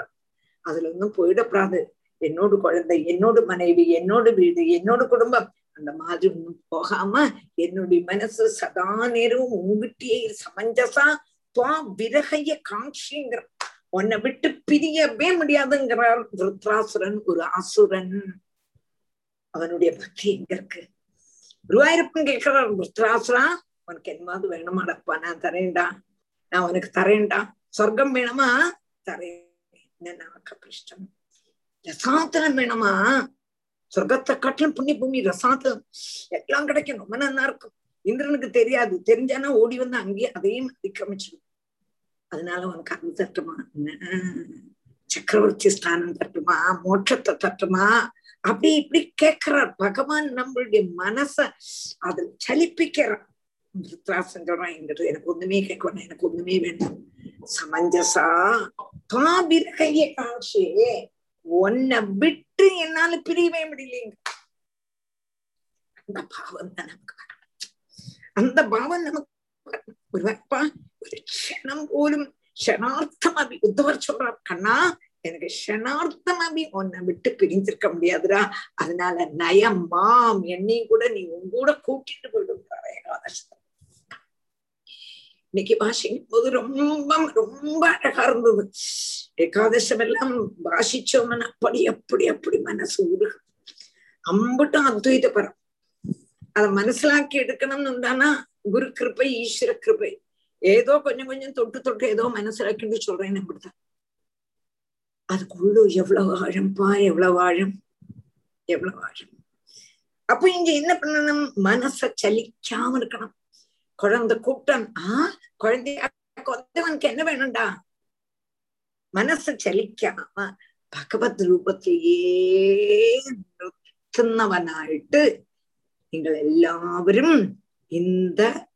அதுல ஒன்னும் போயிடப்படாது என்னோட குழந்தை என்னோட மனைவி என்னோட வீடு என்னோட குடும்பம் அந்த மாதிரி ஒன்றும் போகாம என்னுடைய மனசு சதா நேரம் உங்ககிட்டயே சமஞ்சசா துவா விரகைய காட்சிங்கிற. உன்னை விட்டு பிரியவே முடியாதுங்கிறார் ருத்ராசுரன் ஒரு அசுரன். அவனுடைய பக்தி எங்க இருக்கு? குருவாயிருப்பன் கேட்கிறார் ருத்ராசுரா உனக்கு என்னமாவது வேணுமாடப்பா நான் தரேன்டா. நான் உனக்கு தரேன்டா. சொர்க்கம் வேணுமா? தரேன். என்ன கஷ்டம் ரசாத்தனம் வேணுமா? சொர்க்கத்தை காட்டிலும் புண்ணிய பூமி ரசாத்தலம் எல்லாம் கிடைக்கும். ரொம்ப நல்லா இருக்கும். இந்திரனுக்கு தெரியாது. தெரிஞ்சானா ஓடி வந்து அங்கேயே அதையும் அதிக்கிரமிச்சிடும் அதனால உனக்கு அது தட்டுமா? சக்கரவர்த்தி ஸ்தானம் தட்டுமா? மோட்சத்தை தட்டுமா? அப்படி இப்படி கேட்கிறார். பகவான் நம்மளுடைய மனச அது சலிப்பிக்கிறான் திருத்தராசன் சொல்றான் எனக்கு ஒண்ணுமே கேட்கணும் எனக்கு ஒண்ணுமே வேண்டாம். சமஞ்சசா காபிரகைய காட்சி உன்னை விட்டு என்னால பிரியவே முடியலைங்க. அந்த பாவம் தான் நமக்கு. அந்த பாவம் நமக்கு வரணும். ஒரு அப்பா ஒரு க்ஷணம் போலும் க்ஷணார்த்தம் அபி உத்தவர் சொல்றார் கண்ணா எனக்கு க்ஷணார்த்தம் அபி உன்னை விட்டு பிரிஞ்சிருக்க முடியாதுடா அதனால நயம் மாம் என்னையும் கூட நீ உன் கூட கூட்டிட்டு போயிடுறாரு ஏகாதசம் இன்னைக்கு வாசிக்கும் போது ரொம்ப ரொம்ப அழகா இருந்தது ஏகாதசம் எல்லாம் வாசிச்சோம்னா அப்படி அப்படி அப்படி மனசு உருகு அம்பட்டும் அத்வைத பரம் அதை மனசிலாக்கி எடுக்கணும்னு இருந்தானா குரு கிருப்பை ஈஸ்வர கிருப்பை ஏதோ கொஞ்சம் கொஞ்சம் தொட்டு தொட்டு ஏதோ மனசிலாக்கிட்டு சொல்றேன்னு அப்படித்தான் அதுக்குள்ள எவ்வளவு ஆழம்பா எவ்வளவு ஆழம் எவ்வளவு ஆழம். அப்ப இங்க என்ன பண்ணணும்? மனச சலிக்காம இருக்கணும். குழந்தை கூட்டம் ஆஹ் குழந்தைய கொந்தவனுக்கு என்ன வேணும்டா? மனச சலிக்காம பகவத் ரூபத்திலேயே நிறுத்துனவனாയിട്ട് നിങ്ങൾ എല്ലാവരും இந்த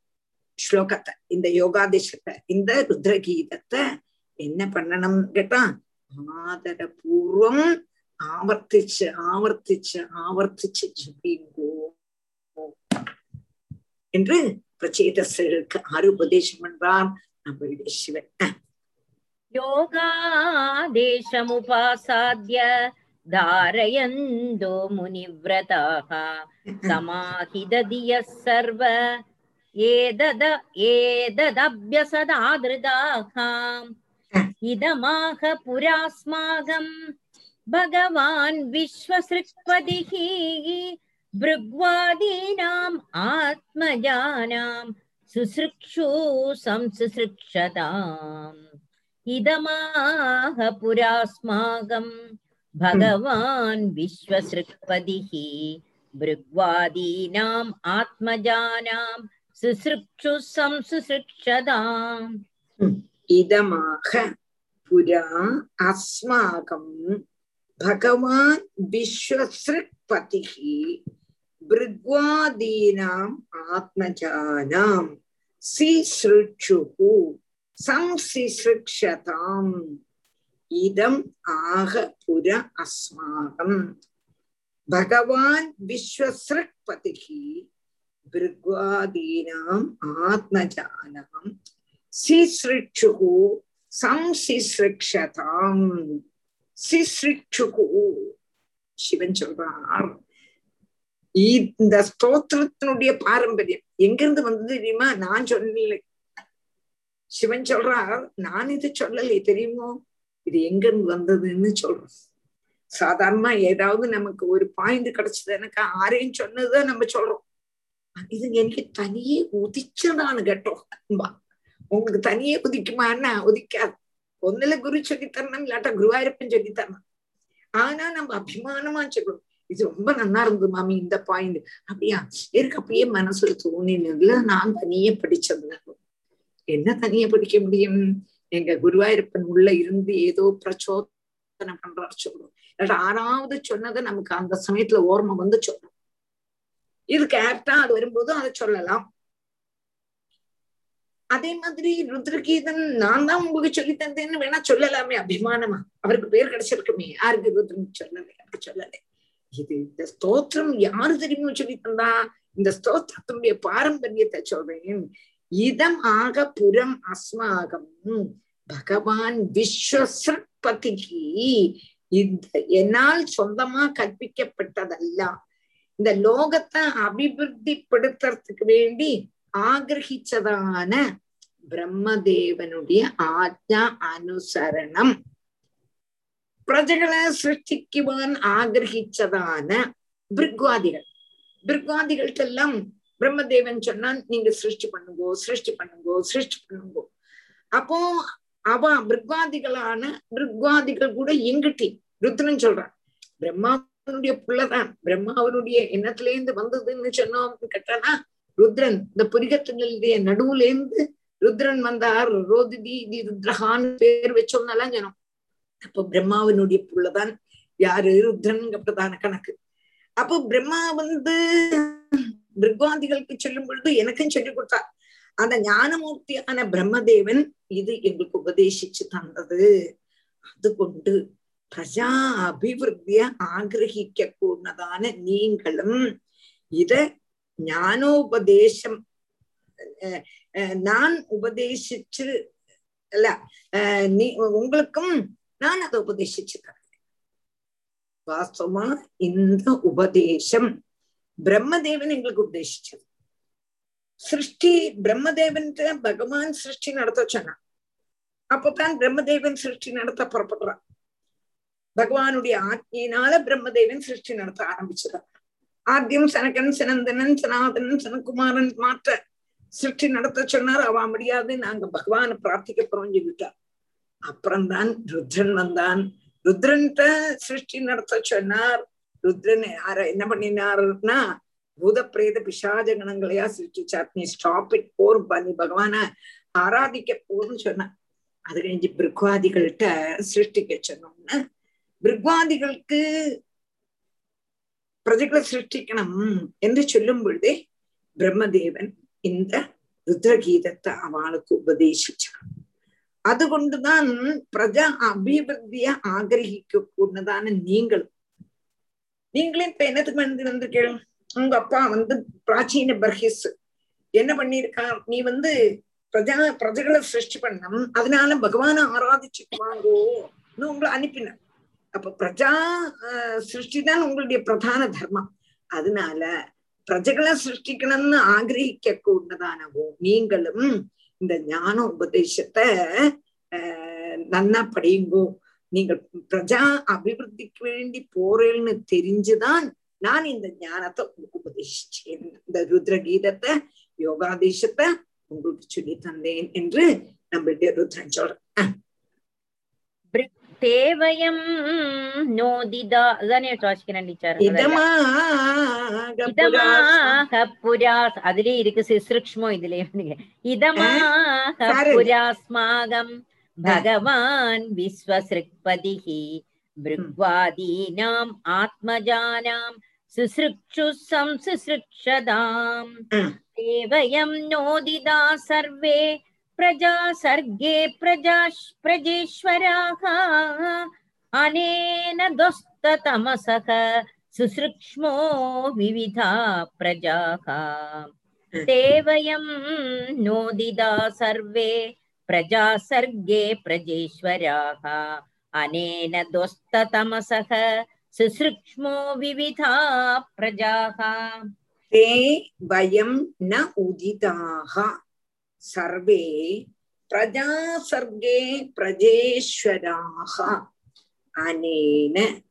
ஸ்லோகத்தை இந்த யோகாதிஷத்தை இந்த ருத்ரகீதத்தை என்ன பண்ணணும் கேட்டா ஆதரபூர்வம் ஆவர்த்திச்சு ஆவர்த்திச்சு ஆவர்த்திச்சு ஜபிங்கோ என்று பிரச்சேதர்களுக்கு ஆறு உபதேசம் பண்றார் நம்மளுடைய சிவன். யோகாதேசமுபாசாத்திய धारयन्तो मुनिव्रताः समाहिदधियः सर्व एतद एतदभ्यसदादृताः इदमाह पुरास्माकम् भगवान् विश्वसृक्पतिः भृग्वादीनाम् आत्मजानाम् सुसृक्षु संसृक्षताम् इदमाह पुरास्माकम् भगवान् विश्वसृक्पदिहि भृग्वादीनाम् आत्मजानां सुसृक्षु संसुसृक्षताम् इदमाह पुरा अस्माकं भगवान् विश्वसृक्पतिः भृग्वादीनाम् आत्मजानां सिसृक्षुः संसिसृक्षताम् இதம் ஆக புர அஸ்மாகம் பகவான் விஸ்வசிருக்பதிகி பிருக்வாதீனாம் ஆத்மஜானாம் சிசிருட்சுகு சம்சிசிருக்ஷதாம் சிசிருட்சுகு சிவன் சொல்றார் இந்த ஸ்தோத்திரத்தினுடைய பாரம்பரியம். எங்கிருந்து வந்தது தெரியுமா? நான் சொல்லலை. சிவன் சொல்றார் நான் இது சொல்லலை தெரியுமோ? இது எங்கிருந்து வந்ததுன்னு சொல்றோம். சாதாரணமா ஏதாவது நமக்கு ஒரு பாயிண்ட் கிடைச்சது எனக்கு ஆரையும் சொன்னதுதான் நம்ம சொல்றோம். இது எனக்கு தனியே உதிச்சதான்னு கேட்டோம். உங்களுக்கு தனியே உதிக்குமான்னா உதிக்காது. ஒண்ணுல குரு சொல்லித்தரணும் இல்லாட்டா குருவாயூரப்பன் சொல்லித்தரணும். ஆனா நம்ம அபிமானமா சொல்லணும் இது ரொம்ப நல்லா இருந்தது மாமி இந்த பாயிண்ட் அப்படியா? எனக்கு அப்படியே மனசுல தோணினதுல நான் தனியே படிச்சது என்ன தனியே படிக்க முடியும்? எங்க குருவாயிருப்பன் உள்ள இருந்து ஏதோ பிரச்சோதனை பண்றாரு சொல்றோம். இல்லாட்டா ஆறாவது சொன்னதை நமக்கு அந்த சமயத்துல ஓர்மை வந்து சொல்றோம் இதுக்கு ஆப்டா அது வரும்போது அதை சொல்லலாம். அதே மாதிரி ருத்ரகீதன் நான் தான் உங்களுக்கு சொல்லி தந்தேன்னு வேணா சொல்லலாமே அபிமானமா. அவருக்கு பேர் கிடைச்சிருக்குமே. யாருக்கு ருத்ரன் சொல்லலை? அப்படி சொல்லலை. இது இந்த ஸ்தோத்திரம் யாரு தெரியுமோ சொல்லி தந்தா? இந்த ஸ்தோத்திரத்தினுடைய பாரம்பரியத்தை சொல்றேன். இதம் ஆக புறம் அஸ்மாகம். பகவான் விஸ்வசற்பதிக்கு இந்த என்னால் சொந்தமா கற்பிக்கப்பட்டதல்ல. இந்த லோகத்தை அபிவிருத்திப்படுத்துறதுக்கு வேண்டி ஆகிரகிச்சதான பிரம்மதேவனுடைய ஆஜா அனுசரணம். பிரஜகளை சிருஷ்டிக்குவான் ஆகிரகிச்சதான பிருக்வாதிகள். பிருக்வாதிகளுக்கெல்லாம் பிரம்மதேவன் சொன்னான் நீங்க சிருஷ்டி பண்ணுங்கோ சிருஷ்டி பண்ணுங்கோ சிருஷ்டி பண்ணுங்கோ. அப்போ அவ மிருக்வாதிகளான மிருக்வாதிகள் கூட எங்கிட்டி ருத்ரன் சொல்றான் பிரம்மாவனுடைய புள்ளதான் பிரம்மாவனுடைய எண்ணத்துல இருந்து வந்ததுன்னு சொன்னோம் கேட்டானா? ருத்ரன் இந்த புரிகத்தினுடைய நடுவுல இருந்து ருத்ரன் வந்தார் ரோதிதி தி ருத்ரஹான்னு பேர் வச்சோம்னாலாம் சொன்னோம். அப்போ பிரம்மாவினுடைய புள்ளதான் யாரு? ருத்ரன் ருத்ரன்ங்கிறதான கணக்கு. அப்போ பிரம்மா வந்து மிருக்வாதிகளுக்கு சொல்லும் பொழுது எனக்கும் சொல்லிக் கொடுத்தார். அந்த ஞானமூர்த்தியான பிரம்மதேவன் இது எங்களுக்கு உபதேசிச்சு தந்தது. அது கொண்டு பிரஜா அபிவிருத்திய ஆகிரகிக்க கூடதான நீங்களும் இத ஞானோபதேசம் நான் உபதேசிச்சு அல்ல நீ உங்களுக்கும் நான் அதை உபதேசிச்சு தரேன். வாஸ்தவமா இந்த உபதேசம் பிரம்மதேவன் எங்களுக்கு உபதேசிச்சது சிருஷ்டி பிரம்மதேவன் பகவான் சிருஷ்டி நடத்த சொன்னான் அப்பதான் பிரம்மதேவன் சிருஷ்டி நடத்த புறப்படுறான் பகவானுடைய ஆജ്ഞயினால பிரம்மதேவன் சிருஷ்டி நடத்த ஆரம்பிச்சதான் ஆத்தியம் சனகன் சனந்தனன் சனாதனன் சனகுமாரன் மாற்ற சிருஷ்டி நடத்த சொன்னார் அவ முடியாது நாங்க பகவான் பிரார்த்திக்க போறோம் சொல்லிட்டா அப்புறம்தான் ருத்ரன் வந்தான் ருத்ரன்ட்ட சிருஷ்டி நடத்த சொன்னார் ருத்ரன் என்ன பண்ணினாருன்னா பூத பிரேத பிசாஜ கணங்களையா சிருஷ்டிச்சார் நீ ஸ்டாப் இட் போர் நீ பகவான ஆராதிக்க போன்னு சொன்ன அது கழிஞ்சு பிருக்வாதிகள்கிட்ட சிருஷ்டிக்க சொன்னோம்னா பிருக்வாதிகளுக்கு பிரஜைகளை சிருஷ்டிக்கணும் என்று சொல்லும் பொழுதே பிரம்மதேவன் இந்த ருத்ரகீதத்தை அவளுக்கு உபதேசிச்சான். அதுகொண்டுதான் பிரஜா அபிவிருத்திய ஆகிரகிக்க கூடதான நீங்களும் நீங்களே இப்ப என்னத்துக்கு வந்து வந்திருக்கீள் உங்க அப்பா வந்து பிராச்சீன பர்ஹிஸ். என்ன பண்ணிருக்கான் நீ வந்து பிரஜா பிரஜைகளை சிருஷ்டி பண்ணம் அதனால பகவான ஆராதிச்சுட்டு வாங்கோ. உங்களை அனுப்பின அப்ப பிரஜா சிருஷ்டி தான் உங்களுடைய பிரதான தர்மம். அதனால பிரஜைகளை சிருஷ்டிக்கணும்னு ஆகிரகிக்க கூடதானவோ நீங்களும் இந்த ஞான உபதேசத்தை ஆஹ் நன்னா படியுங்கோ. நீங்கள் பிரஜா அபிவிருத்திக்கு வேண்டி போறேன்னு தெரிஞ்சுதான் நான் இந்த ஞானத்தை உங்களுக்கு உபதேசிச்சேன் இந்த ருத்ரகீதத்தை யோகாதேசத்தை உங்களுக்கு சொல்லி தந்தேன் என்று நம்மளுடைய ருத்ரன் சொல்றேன் தேவயம் நோதிதா அதானே வாசிக்கிறேன் டீச்சர் இதமாக புராஸ் அதிலே இருக்கு சிஸ்ருக்ஷ்மோ இதுலயே இதமாக புராஸ்மாகம் भगवान् विश्वसृक्पतिः भृग्वादीनाम् आत्मजानां शुश्रूक्षुः संशुश्रूक्षदाम् ते वयं नोदिता सर्वे प्रजा सर्गे प्रजा प्रजेश्वराः अनेन दुस्ततमसः सुसृक्ष्मो विविधा प्रजाः ते वयं नोदिता सर्वे प्रजा सर्गे प्रजेश्वराः। अनेन दोस्ततमसः सुसृक्ष्मो विविधा प्रजाः। ते वयं न उदिताः। सर्वे प्रजा सर्गे प्रजेश्वराः। अनेन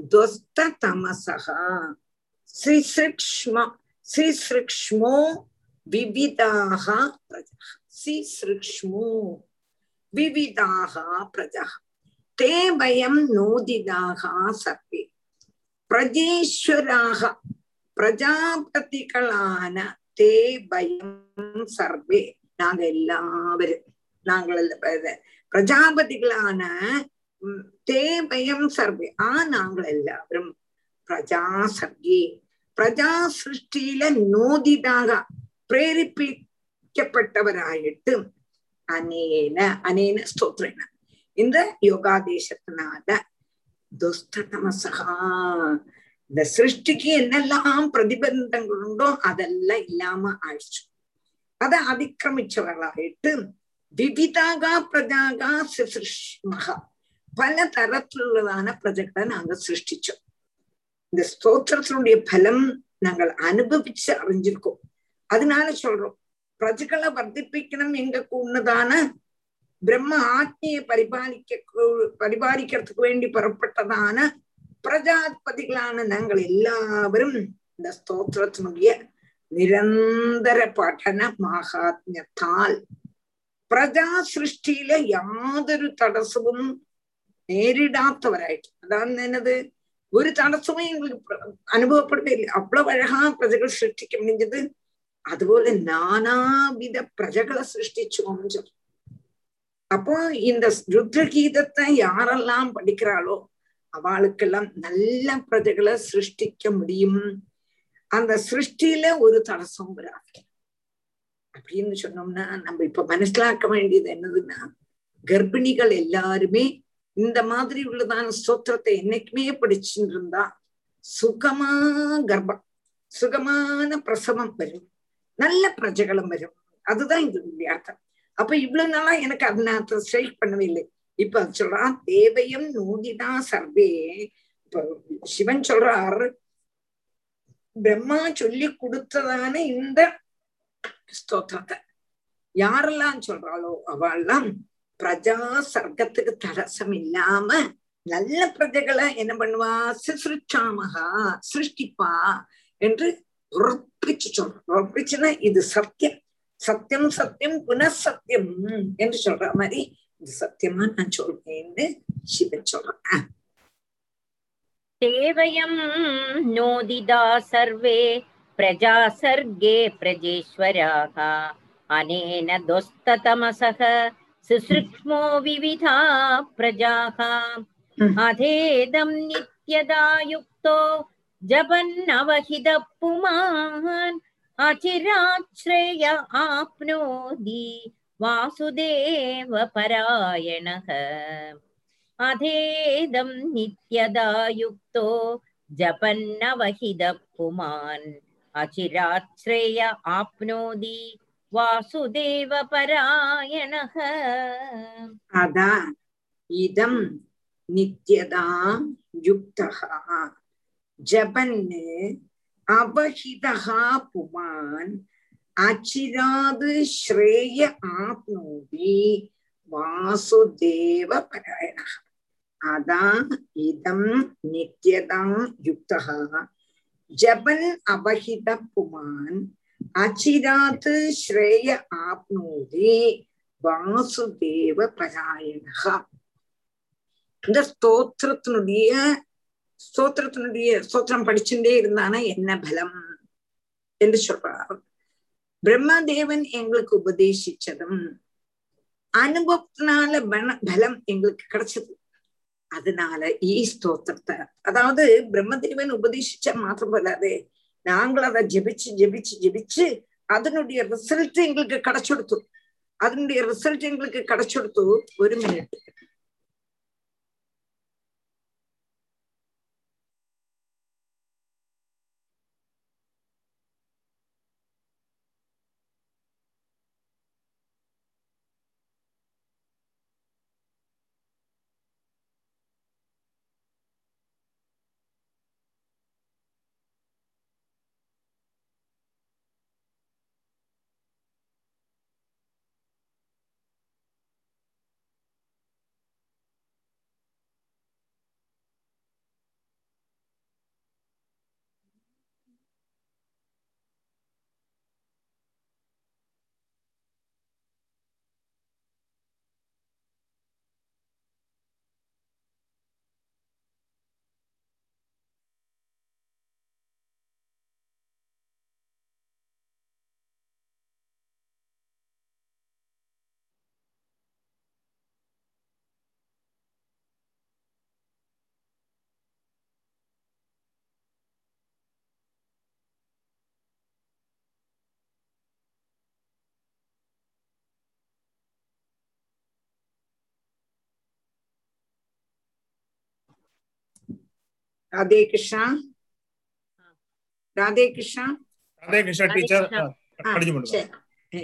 द्वस्ततमसः श्रीसृक्ष्म श्रीसृक्ष्मो विविधाः प्रजाः। சிசிருக்ஷ்மு விவிதாக பிரஜா. தே பயம் நோதிதாக சர்வே. பிரஜேஸ்வராக. பிரஜாபதிகளான தே பயம் சர்வே. நாங்க எல்லாவரும். நாங்கள் பிரஜாபதிகளான தே பயம் சர்வே. ஆ நாங்கள் எல்லாவரும். பிரஜா சர்வே. பிரஜா சிருஷ்டியில நோதிதாக. பிரேரிப்பி வைக்கப்பட்டவராயிட்டு அனேன அனேன ஸ்தோத்ரேன இந்த யோகாதேசத்தினால துஷ்டதமசகா இந்த சிருஷ்டிக்கு என்னெல்லாம் பிரதிபந்தங்கள் உண்டோ அதெல்லாம் இல்லாம ஆயிடுச்சு அதை அதிக்கிரமிச்சவர்களாயிட்டு விவிதாக பிரஜாகா சிசிருஷ்மகா பல தரத்திலுள்ளதான பிரஜகளை நாங்க சிருஷ்டிச்சோம் இந்த ஸ்தோத்திரத்தினுடைய பலம் நாங்கள் அனுபவிச்சு அறிஞ்சிருக்கோம் அதனால சொல்றோம் പ്രജകളെ വർദ്ധിപ്പിക്കണം എങ്കൊക്കെ ഉന്നതാണ് பிரம்ம ஆத்மியை பரிபாலிக்க பரிபாலிக்கிறதுக்கு வேண்டி புறப்பட்டதான பிரஜாதிபதிகளான நாங்கள் எல்லாரும் இந்த ஸ்தோத்திரத்தினுடைய நிரந்தர பఠன மாகாத்மியத்தால் பிரஜா சிருஷ்டியில யாதொரு தடசவும் நேரிடாத்தவராயிட்டு அதாவது என்னது? ஒரு தடசமும் எங்களுக்கு அனுபவப்படவே இல்லை அவ்வளவு அழகா பிரஜைகள் சிருஷ்டிக்க முடிஞ்சது. അതുപോലെ നാനാവിധ പ്രജകളെ സൃഷ്ടിച്ചോന്ന് ചൊല്ലും அப்போ இந்த ருத்ரகீதத்தை யாரெல்லாம் படிக்கிறாளோ அவளுக்கெல்லாம் நல்ல பிரஜைகளை சிருஷ்டிக்க முடியும் அந்த சிருஷ்டியில ஒரு தடசம் வராது அப்படின்னு சொன்னோம்னா நம்ம இப்ப மனசிலாக்க வேண்டியது என்னதுன்னா கர்ப்பிணிகள் எல்லாருமே இந்த மாதிரி உள்ளதான ஸ்தோத்திரத்தை என்னைக்குமே படிச்சுட்டு இருந்தா சுகமா கர்ப்பம் சுகமான பிரசவம் வரும் நல்ல பிரஜைகளும் வரும். அதுதான் இது அர்த்தம் அப்ப இவ்வளவு நாளா எனக்கு அதனால ஸ்ட்ரைக் பண்ணவே இல்லை. இப்ப சொல்றான் தேவையும் நோதிதா சர்வே. இப்ப சிவன் சொல்றார் பிரம்மா சொல்லி கொடுத்ததான இந்த ஸ்தோத்திரத்தை. யாரெல்லாம் சொல்றாளோ அவெல்லாம் பிரஜா சர்க்கத்துக்கு தடசம் இல்லாம நல்ல பிரஜைகளை என்ன பண்ணுவா? சிருஷ்டாமகா சிருஷ்டிப்பா என்று உறப்பிச்சு சொல்ற உறப்பிச்சுன்னா இது சத்தியம். சத்தியம் சத்தியம் புனசத்தியம் என்று சொல்ற மாதிரி இது சத்தியமா நான் சொல்றேன்னு சிவன் சொல்றேன். தேவயம் நோதிதா சர்வே பிரஜா சர்गे பிரஜேஸ்வராக. அனேன துஸ்ததமசக சுசுக்ஷ்மோ விவிதா பிரஜாக. அதேதம் நித்யதா யுக்தோ जपन्नवहितः पुमान् अचिराश्रय आप्नोति वासुदेवपरायणः अधेदं नित्यदा युक्तो जपन्नवहितः पुमान् अचिराश्रय आप्नोति वासुदेवपरायणः अदा इदं नित्यदा युक्तः ஜபன்னு அவஹிதா புமான் அச்சிராது ஸ்ரேய ஆப்னோதி வாசுதேவ பாராயண அதான் இதம் நித்தியதாம் யுக்தா ஜபன் அபஹித புமான் அச்சிராது ஸ்ரேய ஆப்னோதி வாசுதேவ பாராயண இந்த ஸ்தோத்திரத்தினுடைய ஸ்தோத்திரத்தினுடைய ஸ்தோத்திரம் படிச்சுட்டே இருந்தானா என்ன பலம்? என்று சொல்றார். பிரம்மதேவன் எங்களுக்கு உபதேசிச்சதும் அனுபவத்தினால பலம் எங்களுக்கு கிடைச்சது. அதனால ஈ ஸ்தோத்திரத்தை. அதாவது பிரம்மதேவன் உபதேசிச்ச மாத்திரம் போலாது நாங்கள் அதை ஜபிச்சு ஜபிச்சு ஜபிச்சு அதனுடைய ரிசல்ட் எங்களுக்கு கிடைச்செடுத்து. அதனுடைய ரிசல்ட் எங்களுக்கு கிடைச்செடுத்து ஒரு மினிட் ராதே கிருஷ்ணா. ராதே கிருஷ்ணா. ராதே கிருஷ்ணா டீச்சர்.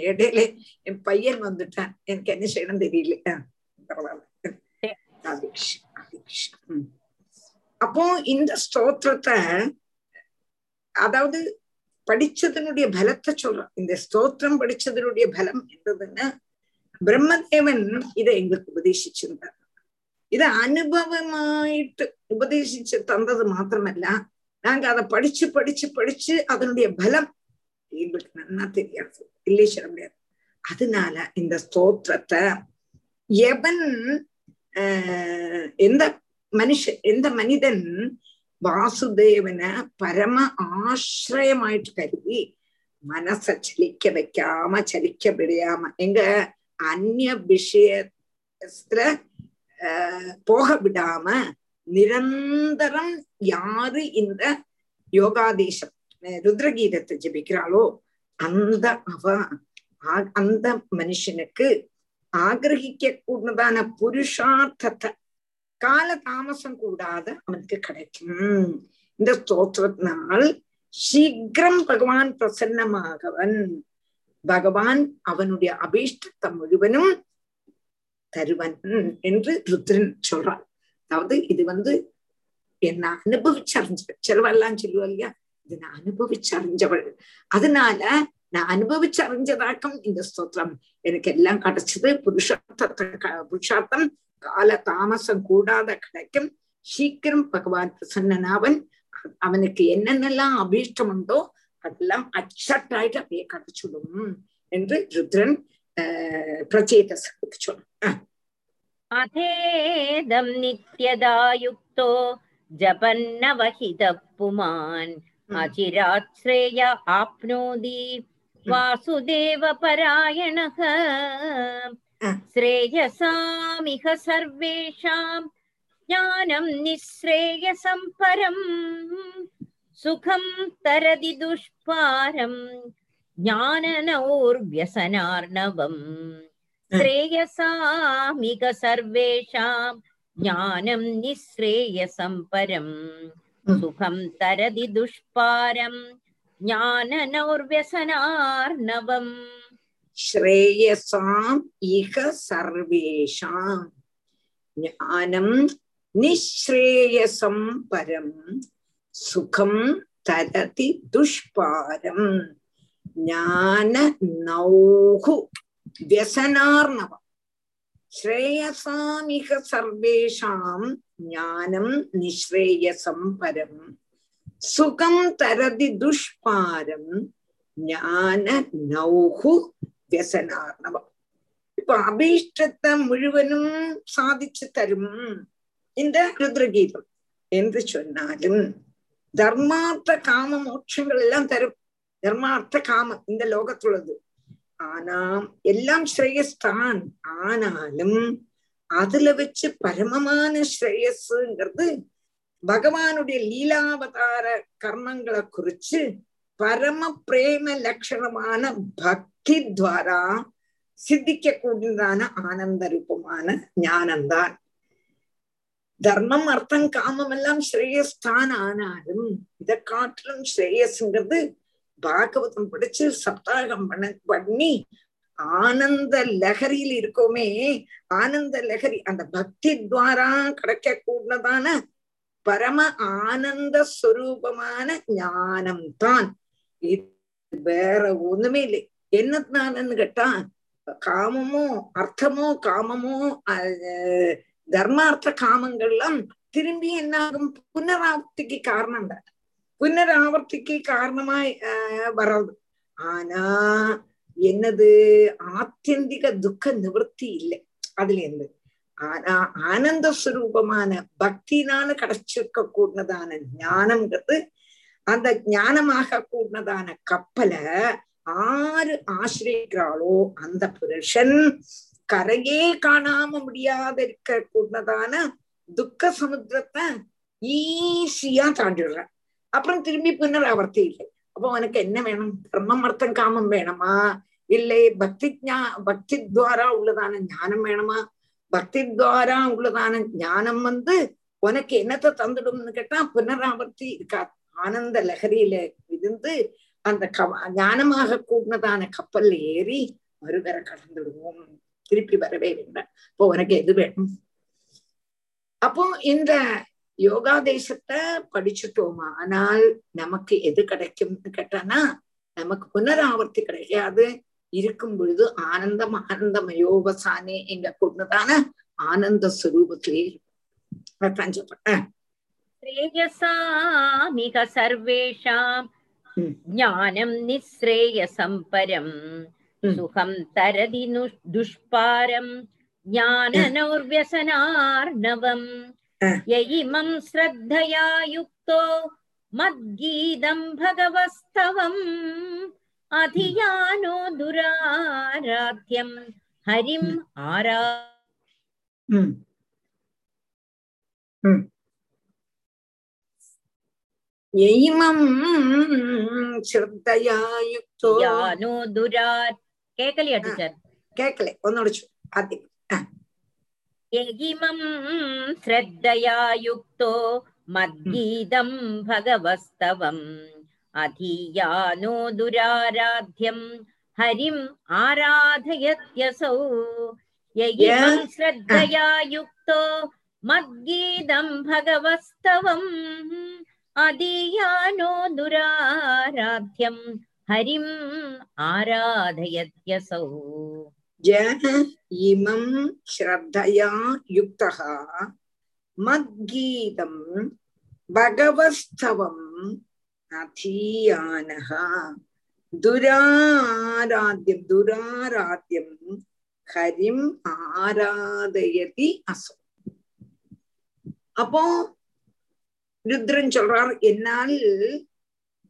இடையில என் பையன் வந்துட்டான். எனக்கு என்ன செய்யணும் தெரியல. பரவாயில்ல. அப்போ இந்த ஸ்தோத்திரத்தை அதாவது படிச்சதனுடைய பலத்தை சொல்றான் இந்த ஸ்தோத்திரம் படிச்சதனுடைய பலம் என்றதுன்னா பிரம்மதேவன் இதை எங்களுக்கு உபதேசிச்சிருந்தார். இது அனுபவமாயிட்டு உபதேசிச்சு தந்தது மாத்திரமல்ல நாங்க அதை படிச்சு படிச்சு படிச்சு அதனுடைய பலம் எங்களுக்கு நல்லா தெரியாது இல்லை சொல்ல முடியாது அதனால இந்த ஸ்தோத்திரத்தை எவன் எந்த மனுஷன் எந்த மனிதன் வாசுதேவனை பரம ஆசிரயமாயிட்டு கருதி மனச சலிக்க வைக்காம சலிக்க விடையாம எங்க அந்நிய விஷயத்துல போக விடாம நிரந்தரம் யாரு இந்த யோகாதேசம்? ருத்ரகீதத்தை ஜபிக்கிறாளோ அந்த அவ அந்த மனுஷனுக்கு ஆகிரகிக்க கூடதான புருஷார்த்தத்தை கால தாமசம் கூடாத அவனுக்கு கிடைக்கும். இந்த ஸ்தோத்திரத்தினால் சீக்கிரம் பகவான் பிரசன்னமாகவன். பகவான் அவனுடைய அபீஷ்டத்தை முழுவனும் தருவன் என்று ருத்ரன் சொல்றான். அதாவது இது வந்து என்ன அனுபவிச்சறிஞ்ச சிலவெல்லாம் சொல்லுவா இல்லையா? இது நான் அனுபவிச்சறிஞ்சவள். அதனால நான் அனுபவிச்சறிஞ்சதாக்கம் இந்த ஸ்தோத்திரம். எனக்கு எல்லாம் கிடைச்சது புருஷார்த்தத்தை புருஷார்த்தம் கால தாமசம் கூடாத கிடைக்கும் சீக்கிரம் பகவான் பிரசன்னனாவன் அவனுக்கு என்னென்னலாம் அபீஷ்டம் உண்டோ அதெல்லாம் அச்சட்டாயிட்டு அப்படியே கிடைச்சுடும் என்று ருத்ரன் பிரச்சேதசத்துக்கு சொல்லும் अथेदं नित्यदा युक्तो जपन्नवहितः पुमान् अचिरात् श्रेय आप्नोति वासुदेवपरायणः श्रेयसामिह सर्वेषां ज्ञानं निःश्रेयसं परम् सुखं तरदि दुष्पारम् ज्ञाननौर्व्यसनार्णवम् श्रेयसामिक सर्वेषां ज्ञानं निःश्रेयसं परम् सुखं तरदि दुष्पारं ज्ञाननौर्व्यसनार्णवम् श्रेयसाम् इह सर्वेषां ज्ञानं निःश्रेयसं परं सुखं तरति दुष्पारम् ज्ञाननौः വ്യസനാർണവ. ശ്രേയസാമിക സർവേഷാം ജ്ഞാനം നിശ്രേയസം പരം. സുഖം തരതി ദുഷ്പാരം ஞான நௌகு വ്യസനാർണവം. இப்ப அபீஷ்டத்தை முழுவதும் சாதிச்சு தரும் இந்த ருத்ரகீதம் என்று சொன்னாலும் தர்மார்த்த காம மோட்சங்கள் எல்லாம் தரும் தர்மார்த்த காமம் இந்த லோகத்துள்ளது ஆனா எல்லாம் ஸ்ரேயஸ்தான். ஆனாலும் அதுல வச்சு பரமமான ஸ்ரேயஸ்ங்கிறது பகவானுடைய லீலாவதார கர்மங்களை குறிச்சு பரம பிரேம லட்சணமான பக்தி துவாரா சித்திக்க கூடியதான ஆனந்த ரூபமான ஞானம்தான் தர்மம் அர்த்தம் காமம் எல்லாம் ஸ்ரேயஸ்தான் ஆனாலும் இதை காட்டிலும் ஸ்ரேயஸ்ங்கிறது பாகவதம் படிச்சு சப்தாகம் பண்ண பண்ணி ஆனந்த லகரியில் இருக்கோமே ஆனந்த லகரி அந்த பக்தி துவாரா கிடைக்க கூடதான பரம ஆனந்த ஸ்வரூபமான ஞானம் தான். வேற ஒண்ணுமே இல்லை. என்னத்தினாலன்னு கேட்டா காமமோ அர்த்தமோ காமமோ தர்மார்த்த காமங்கள்லாம் திரும்பி என்னாகும் புனராப்திக்கு காரணம் தான். புனராவர்த்திக்கு காரணமாய் வர்றது ஆனா என்னது ஆத்தியந்திக துக்க நிவர்த்தி இல்லை அதுல இருந்து ஆனா ஆனந்த சுரூபமான பக்தினால கிடைச்சிருக்க கூடதான ஞானம்ங்கிறது அந்த ஞானமாக கூடதான கப்பலை ஆறு ஆசிரியக்கிறாளோ அந்த புருஷன் கரையே காணாம முடியாத இருக்க கூடதான துக்க சமுத்திரத்தை ஈஸியா தாண்டிடுறான் அப்புறம் திரும்பி புனராவர்த்தி இல்லை. அப்போ உனக்கு என்ன வேணும்? தர்மம் அர்த்தம் காமம் வேணுமா? இல்லை பக்தி ஞா பக்தி துவாரா உள்ளதான ஞானம் வேணுமா? பக்தி துவாரா உள்ளதான ஞானம் வந்து உனக்கு என்னத்தை தந்துடும்னு கேட்டா புனராவர்த்தி இருக்காது ஆனந்த லகரியில இருந்து அந்த கவ ஞானமாக கூடினதான கப்பல்ல ஏறி மறுகரை கடந்துடுவோம். திருப்பி வரவே வேண்டாம் இப்போ உனக்கு எது வேணும்? அப்போ இந்த யோகா தேசத்தை படிச்சுட்டோமா ஆனால் நமக்கு எது கிடைக்கும்னு கேட்டானா நமக்கு புனராவர்த்தி கிடைக்காது இருக்கும் பொழுது ஆனந்தம் ஆனந்தமயோபசானே எங்க கொண்டுதான ஆனந்த ஸ்வரூபத்திலே இருக்கும் சொல்றேன் श्रेयसामिह सर्वेषां ज्ञानं निःश्रेयसं परम् सुखं तरदि दुष्पारं ज्ञाननौर्व्यसनार्णवम् य इमं श्रद्धया युक्तो मद्गीतं भगवस्तवम् अधियानो दुराराध्यं हरिम् आरा யைமம் ஸ்ரத்தயா யுக்தோ யானோ துரார் கேக்கலையா டீச்சர் கேட்கல ஒன்னோட ஆத்தி यगिमं श्रद्धया युक्तो मद्गीतं भगवस्तवम् अधीयानो दुराराध्यं हरिम् आराधयत्यसौ यगिमं श्रद्धया युक्तो मद्गीतं भगवस्तवम् अधीयानो दुराराध्यं हरिम् आराधयत्यसौ ஜன இமம் ஸ்ரத்தையா யுக்தா மத்கீதம் பகவஸ்தவம் அதீயானः துராராத்தியம் துராராத்தியம் ஹரிம் ஆராதயதி அசோ. அப்போ ருத்ரன் சொல்றார் என்னால்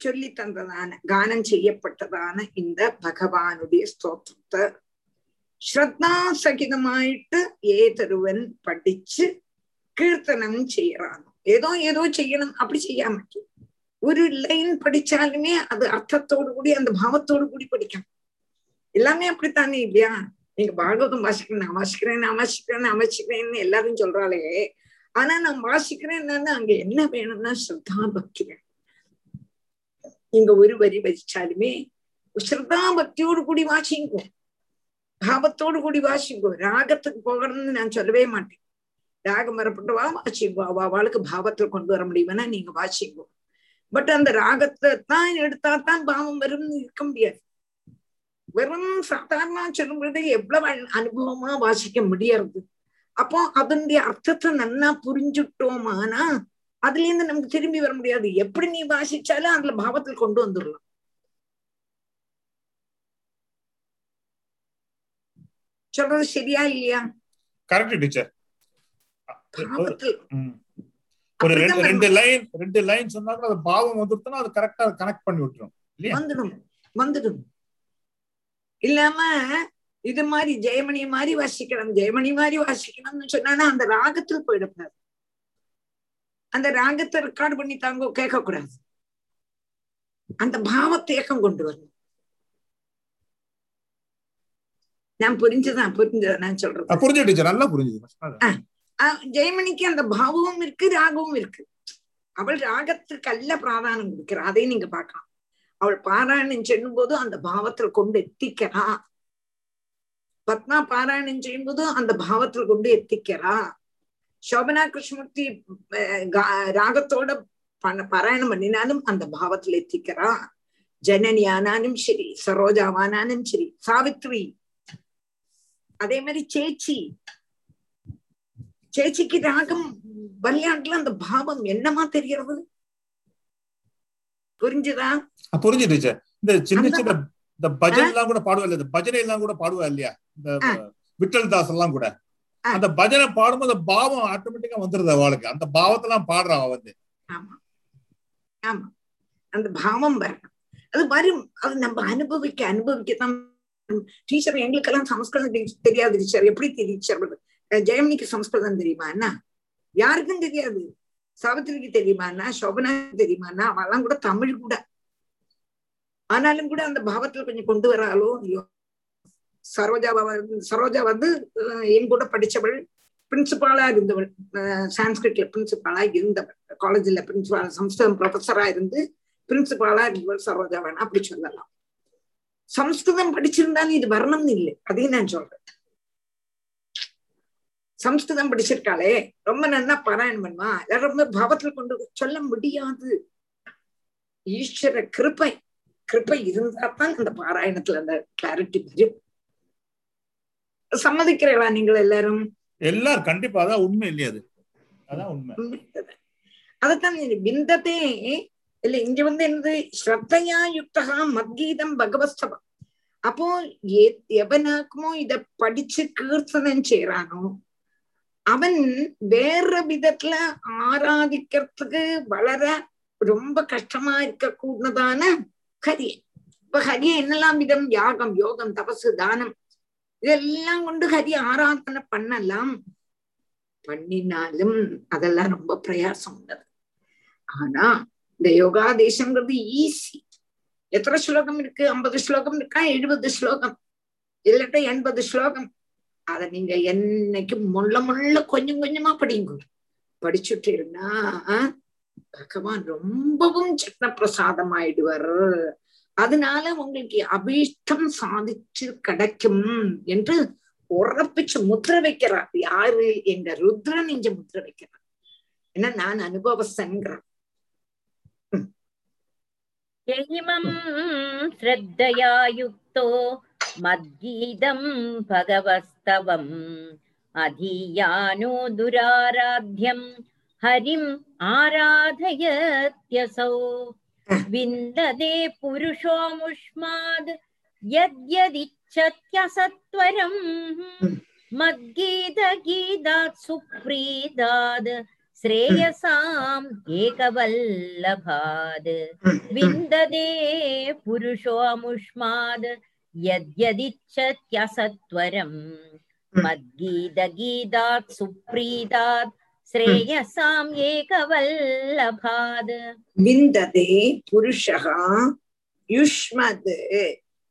சொல்லி தந்ததான கானம் செய்யப்பட்டதான இந்த பகவானுடைய ஸ்தோத்திரத்தை ശ്രദ്ധാസഹിതമായിട്ട് ഏതൊരുവൻ ஏதொருவன் படிச்சு கீர்த்தனம் ഏതോ ஏதோ ஏதோ செய்யணும் அப்படி പറ്റും. ஒரு லைன் படிச்சாலுமே அது அர்த்தத்தோடு கூடி அந்த பாவத்தோடு கூடி படிக்கணும் எல்லாமே அப்படித்தானே இல்லையா நீங்க பாகவதம் வாசிக்கிறேன் நான் வாசிக்கிறேன் நான் வாசிக்கிறேன் நான் வாசிக்கிறேன்னு எல்லாரும் சொல்றாளே ஆனா நான் வாசிக்கிறேன் அங்க என்ன வேணும்னா ஸ்ரத்தா பக்தி வேணும் இங்க ஒரு வரி வச்சாலுமே ஸ்ரத்தா பக்தியோடு கூடி வாசிங்க பாவத்தோடு கூடி வாசிங்கோ. ராகத்துக்கு போகணும்னு நான் சொல்லவே மாட்டேன். ராகம் வரப்பட்டவா வாசிங்கோ. அவ அவளுக்கு பாவத்துல கொண்டு வர முடியுமானா நீங்க வாசிங்கோ. பட் அந்த ராகத்தை தான் எடுத்தா தான் பாவம் வரும்னு இருக்க முடியாது. வெறும் சாதாரண சொல்லும் பொழுது எவ்வளவு அனுபவமா வாசிக்க முடியறது? அப்போ அதனுடைய அர்த்தத்தை நன்னா புரிஞ்சுட்டோமானா அதுல இருந்து நமக்கு திரும்பி வர முடியாது. எப்படி நீ வாசிச்சாலும் அதுல பாவத்தில் கொண்டு வந்துடலாம். சொல்றது சரியா இல்லையா? கரெக்ட் டீச்சர் ஒரு ரெண்டு ரெண்டு லைன் ரெண்டு லைன் சொன்னா கூட அது பாவம் வந்துருச்சுன்னா அது கரெக்டா கனெக்ட் பண்ணி விட்டுரும். வந்துடும். வந்துடும். இல்லாம இது மாதிரி ஜெயமணி மாதிரி வாசிக்கணும். ஜெயமணி மாதிரி வாசிக்கணும்னு சொன்னா அந்த ராகத்தில் போயிடக்கூடாது. அந்த ராகத்தை ரெக்கார்டு பண்ணி தாங்க கேட்க கூடாது அந்த பாவத்தை ஏக்கம் கொண்டு வரணும். நான் புரிஞ்சுதான் புரிஞ்சதா நான் சொல்றேன் புரிஞ்சு டீச்சர் நல்லா புரிஞ்சுது. ஜெயமணிக்கு அந்த பாவமும் இருக்கு ராகமும் இருக்கு. அவள் ராகத்துக்கு அல்ல பிராதானம் கொடுக்கிறா அதையும் நீங்க பார்க்கலாம். அவள் பாராயணம் செய்யும் போது அந்த பாவத்துல கொண்டு எத்திக்கிறா. பத்மா பாராயணம் செய்யும் போது அந்த பாவத்துல கொண்டு எத்திக்கிறா. சோபனா கிருஷ்ணமூர்த்தி ராகத்தோட பண்ண பாராயணம் பண்ணினாலும் அந்த பாவத்துல எத்திக்கிறா. ஜனனி ஆனாலும் சரி சரோஜாவானாலும் சரி சாவித்ரி அதே மாதிரி சேச்சி. சேச்சிக்கு ராகம் விளையாட்டுல அந்த பாவம் என்னமா தெரியறது புரிஞ்சுதா? புரிஞ்சு டீச்சர். இந்த சின்ன சின்ன இந்த பஜன் எல்லாம் கூட பாடுவா இல்லையா பஜனை எல்லாம் கூட பாடுவா இல்லையா? இந்த விட்டல் தாஸ் எல்லாம் கூட. அந்த பஜனை பாடும்போது அந்த பாவம் ஆட்டோமேட்டிக்கா வந்துருது அவளுக்கு. அந்த பாவத்தெல்லாம் பாடுறா அவ வந்து. ஆமா. ஆமா. அந்த பாவம் வரணும் அது வரும். அது நம்ம அனுபவிக்க அனுபவிக்கத்தான் டீச்சர் எங்களுக்கெல்லாம் சமஸ்கிருதம் தெரியாது டீச்சர் எப்படி டீச்சர் ஜெயமணிக்கு சமஸ்கிருதம் தெரியுமா என்ன யாருக்கும் தெரியாது. சாவித்திரிக்கு தெரியுமாண்ணா சோபனா தெரியுமாண்ணா அவெல்லாம் கூட தமிழ் கூட. ஆனாலும் கூட அந்த பாவத்துல கொஞ்சம் கொண்டு வராளோ ஐயோ. சரோஜா சரோஜா வந்து என் கூட படிச்சவள் பிரின்சிபாலா இருந்தவள். சான்ஸ்கிரிட்ல பிரின்சிபாலா இருந்தவள். காலேஜ்ல பிரின்சிபால் சம்ஸ்கிருதம் ப்ரொஃபஸரா இருந்து பிரின்சிபாலா இருந்தவள் சரோஜா வேணா அப்படி சொல்லலாம். சம்ஸ்கிருதம் படிச்சிருந்தாலும் இது வரணும்னு இல்லை அதையும் நான் சொல்றேன் சம்ஸ்கிருதம் படிச்சிருக்காளே ரொம்ப நல்லா பாராயணம் பண்ணுவா எல்லாரும் ரொம்ப பாவத்துல கொண்டு சொல்ல முடியாது ஈஸ்வர கிருப்பை கிருப்பை இருந்தா தான் அந்த பாராயணத்துல அந்த கிளாரிட்டி வரும் சம்மதிக்கிறீங்களா நீங்கள் எல்லாரும் எல்லாரும் கண்டிப்பா அதான் உண்மை இல்லையா அது அதான் உண்மை அதத்தான் விந்ததே இல்ல இங்க வந்து என்னது ஸ்ரத்தையா யுக்தகா மத்கீதம் பகவஸ்தவம் அப்போ எவனாக்குமோ இத படிச்சு கீர்த்தனம் செய்யறானோ அவன் வேற விதத்துல ஆராதிக்கிறதுக்கு வளர ரொம்ப கஷ்டமா இருக்க கூடதான ஹரிய இப்ப ஹரிய என்னெல்லாம் விதம் யாகம் யோகம் தபசு தானம் இதெல்லாம் கொண்டு ஹரி ஆராதனை பண்ணலாம் பண்ணினாலும் அதெல்லாம் ரொம்ப பிரயாசம் உள்ளது ஆனா இந்த யோகாதேசங்கிறது ஈஸி எத்தனை ஸ்லோகம் இருக்கு? ஐம்பது ஸ்லோகம் இருக்கா? எழுபது ஸ்லோகம். இல்லட்ட எண்பது ஸ்லோகம். அத நீங்க என்னைக்கு முள்ள முள்ள கொஞ்சம் கொஞ்சமா படிங்க. இருந்தா பகவான் ரொம்பவும் சக்ன பிரசாதமாயிடுவர் அதனால உங்களுக்கு அபீஷ்டம் சாதிச்சு கிடைக்கும் என்று உறப்பிச்சு முத்திர வைக்கிறார். யாரு? எங்க ருத்ரன் இங்க முத்திர வைக்கிறார். ஏன்னா நான் அனுபவஸ்தன்கிறான் यहिमं श्रद्धया युक्तो मद्गीतं भगवस्तवम् अधीयानो दुराराध्यं हरिम् आराधयत्यसौ विन्दते पुरुषोमुष्माद् यद्यदिच्छत्यसत्वरम् मद्गीतगीतात् सुप्रीताद् श्रेयसाम् एकवल्लभाद् विन्दते पुरुषोऽमुष्माद् यद्यदिच्छत्यसत्वरम् मद्गीतगीतात् सुप्रीतात् श्रेयसाम् एकवल्लभाद् विन्दते पुरुषः युष्मद्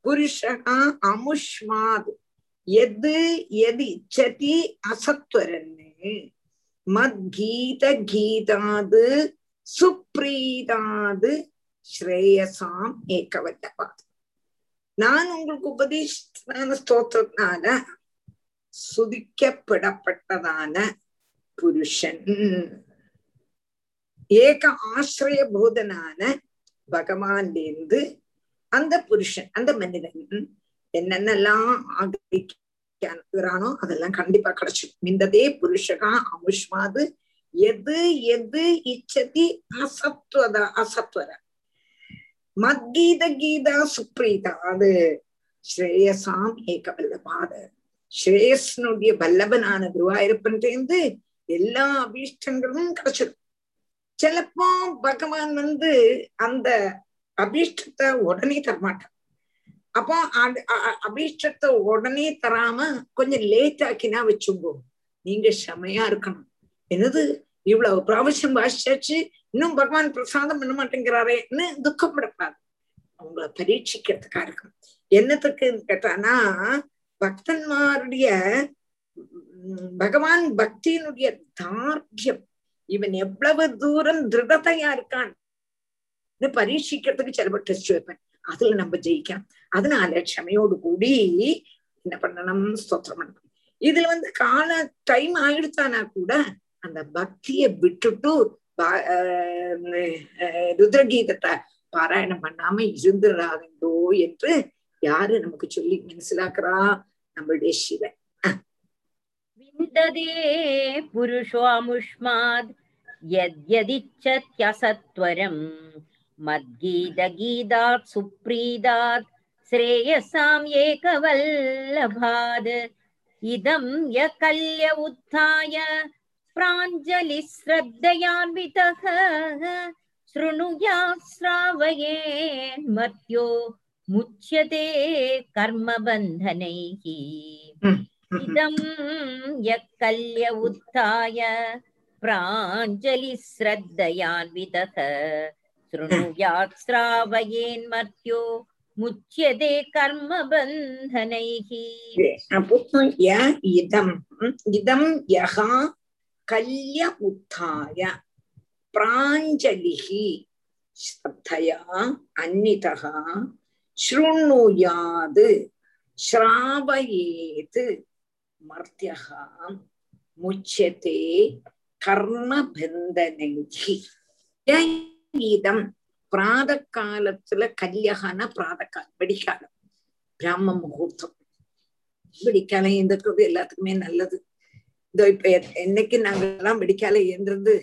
पुरुषः अमुष्माद् यद् यदिच्छति असत्वरन् மத்கீத கீதாது சுப்ரீதாது ஸ்ரேயசாம் ஏகவல்லபாத் நான் உங்களுக்கு உபதேசித்தான ஸ்தோத்திரத்தினால சுதிக்கப்படப்பட்டதான புருஷன். ஏக ஆசிரிய பூதனான பகவான்லேருந்து அந்த புருஷன் அந்த மனிதன் என்னென்னலாம் அனுப்புகிறானோ அதெல்லாம் கண்டிப்பா கிடைச்சிடும் மிந்ததே புருஷகா அமுஷ்மாது எது எது இச்சதி அசத்வத அசத்வர. மத்கீத கீதா சுப்ரீதா. அது ஸ்ரேயசாம் ஏக வல்லபாத ஸ்ரேயஸ்னுடைய வல்லபனான குருவாயிருப்பன்றது எல்லா அபீஷ்டங்களும் கிடைச்சிடும் சிலப்போ பகவான் வந்து அந்த அபீஷ்டத்தை உடனே தரமாட்டான் அப்போ அபீஷ்டத்தை உடனே தராம கொஞ்சம் லேட் ஆக்கினா வச்சுங்கோ நீங்க செமையா இருக்கணும் என்னது இவ்வளவு பிராவசியம் வாசிச்சாச்சு இன்னும் பகவான் பிரசாதம் பண்ண மாட்டேங்கிறாரேன்னு துக்கப்படக்கூடாது அவங்கள பரீட்சிக்கிறதுக்கா இருக்கும் என்னத்துக்குன்னு கேட்டானா பக்தன்மாருடைய பகவான் பக்தியினுடைய தார்க்கியம் இவன் எவ்வளவு தூரம் திருடத்தையா இருக்கான் பரீட்சிக்கிறதுக்கு சிலப்ப டெஸ்ட் வைப்பேன் அதுல நம்ம ஜெயிக்கலாம் அதனால க்ஷமையோடு கூடி என்ன பண்ணணும் ஸ்தோத்திரம் பண்ணணும் இதுல வந்து கால டைம் ஆயிடுத்தானா கூட அந்த பக்திய விட்டுட்டு ருத்ரகீதத்தை பாராயணம் பண்ணாம இருந்துடாதோ என்று யாரு நமக்கு சொல்லி மனசிலாக்குறா நம்மளுடைய சிவன் विन्ददे पुरुषोऽमुष्माद् यद्यदिच्छत्यसत्वरम् मद्गीतगीतात् सुप्रीदात् श्रेयसाम् एकवल्लभाद् इदं य कल्य उत्थाय प्राञ्जलिश्रद्धयान्वितः शृणुया श्रावयेन्मर्त्यो मुच्यते कर्मबन्धनैः इदं यः कल्य उत्थाय प्राञ्जलिश्रद्धयान्वितः शृणुयात् श्रावयेन्मर्त्यो முச்சியதே கர்ம பந்தனைஹ புத்தம் ய இதம். இதம் யஹா கல்ய உத்தாய. பிராஞ்சலிஹி ஸ்ரத்தயா அந்நிதா ஸ்ருணுயாது ஸ்ராவயேத் மர்த்தியஹா முச்சியதே கர்ம பந்தனைஹி இதம். பிராத காலத்துல கல்யகான பிராத காலம் வெடிக்காலம் பிராம முகூர்த்தம். வெடிக்காலம் எழுந்திருக்கிறது எல்லாத்துக்குமே நல்லது. இதோ இப்ப என்னைக்கு நாங்கெல்லாம் வெடிக்கால எழுந்திருந்து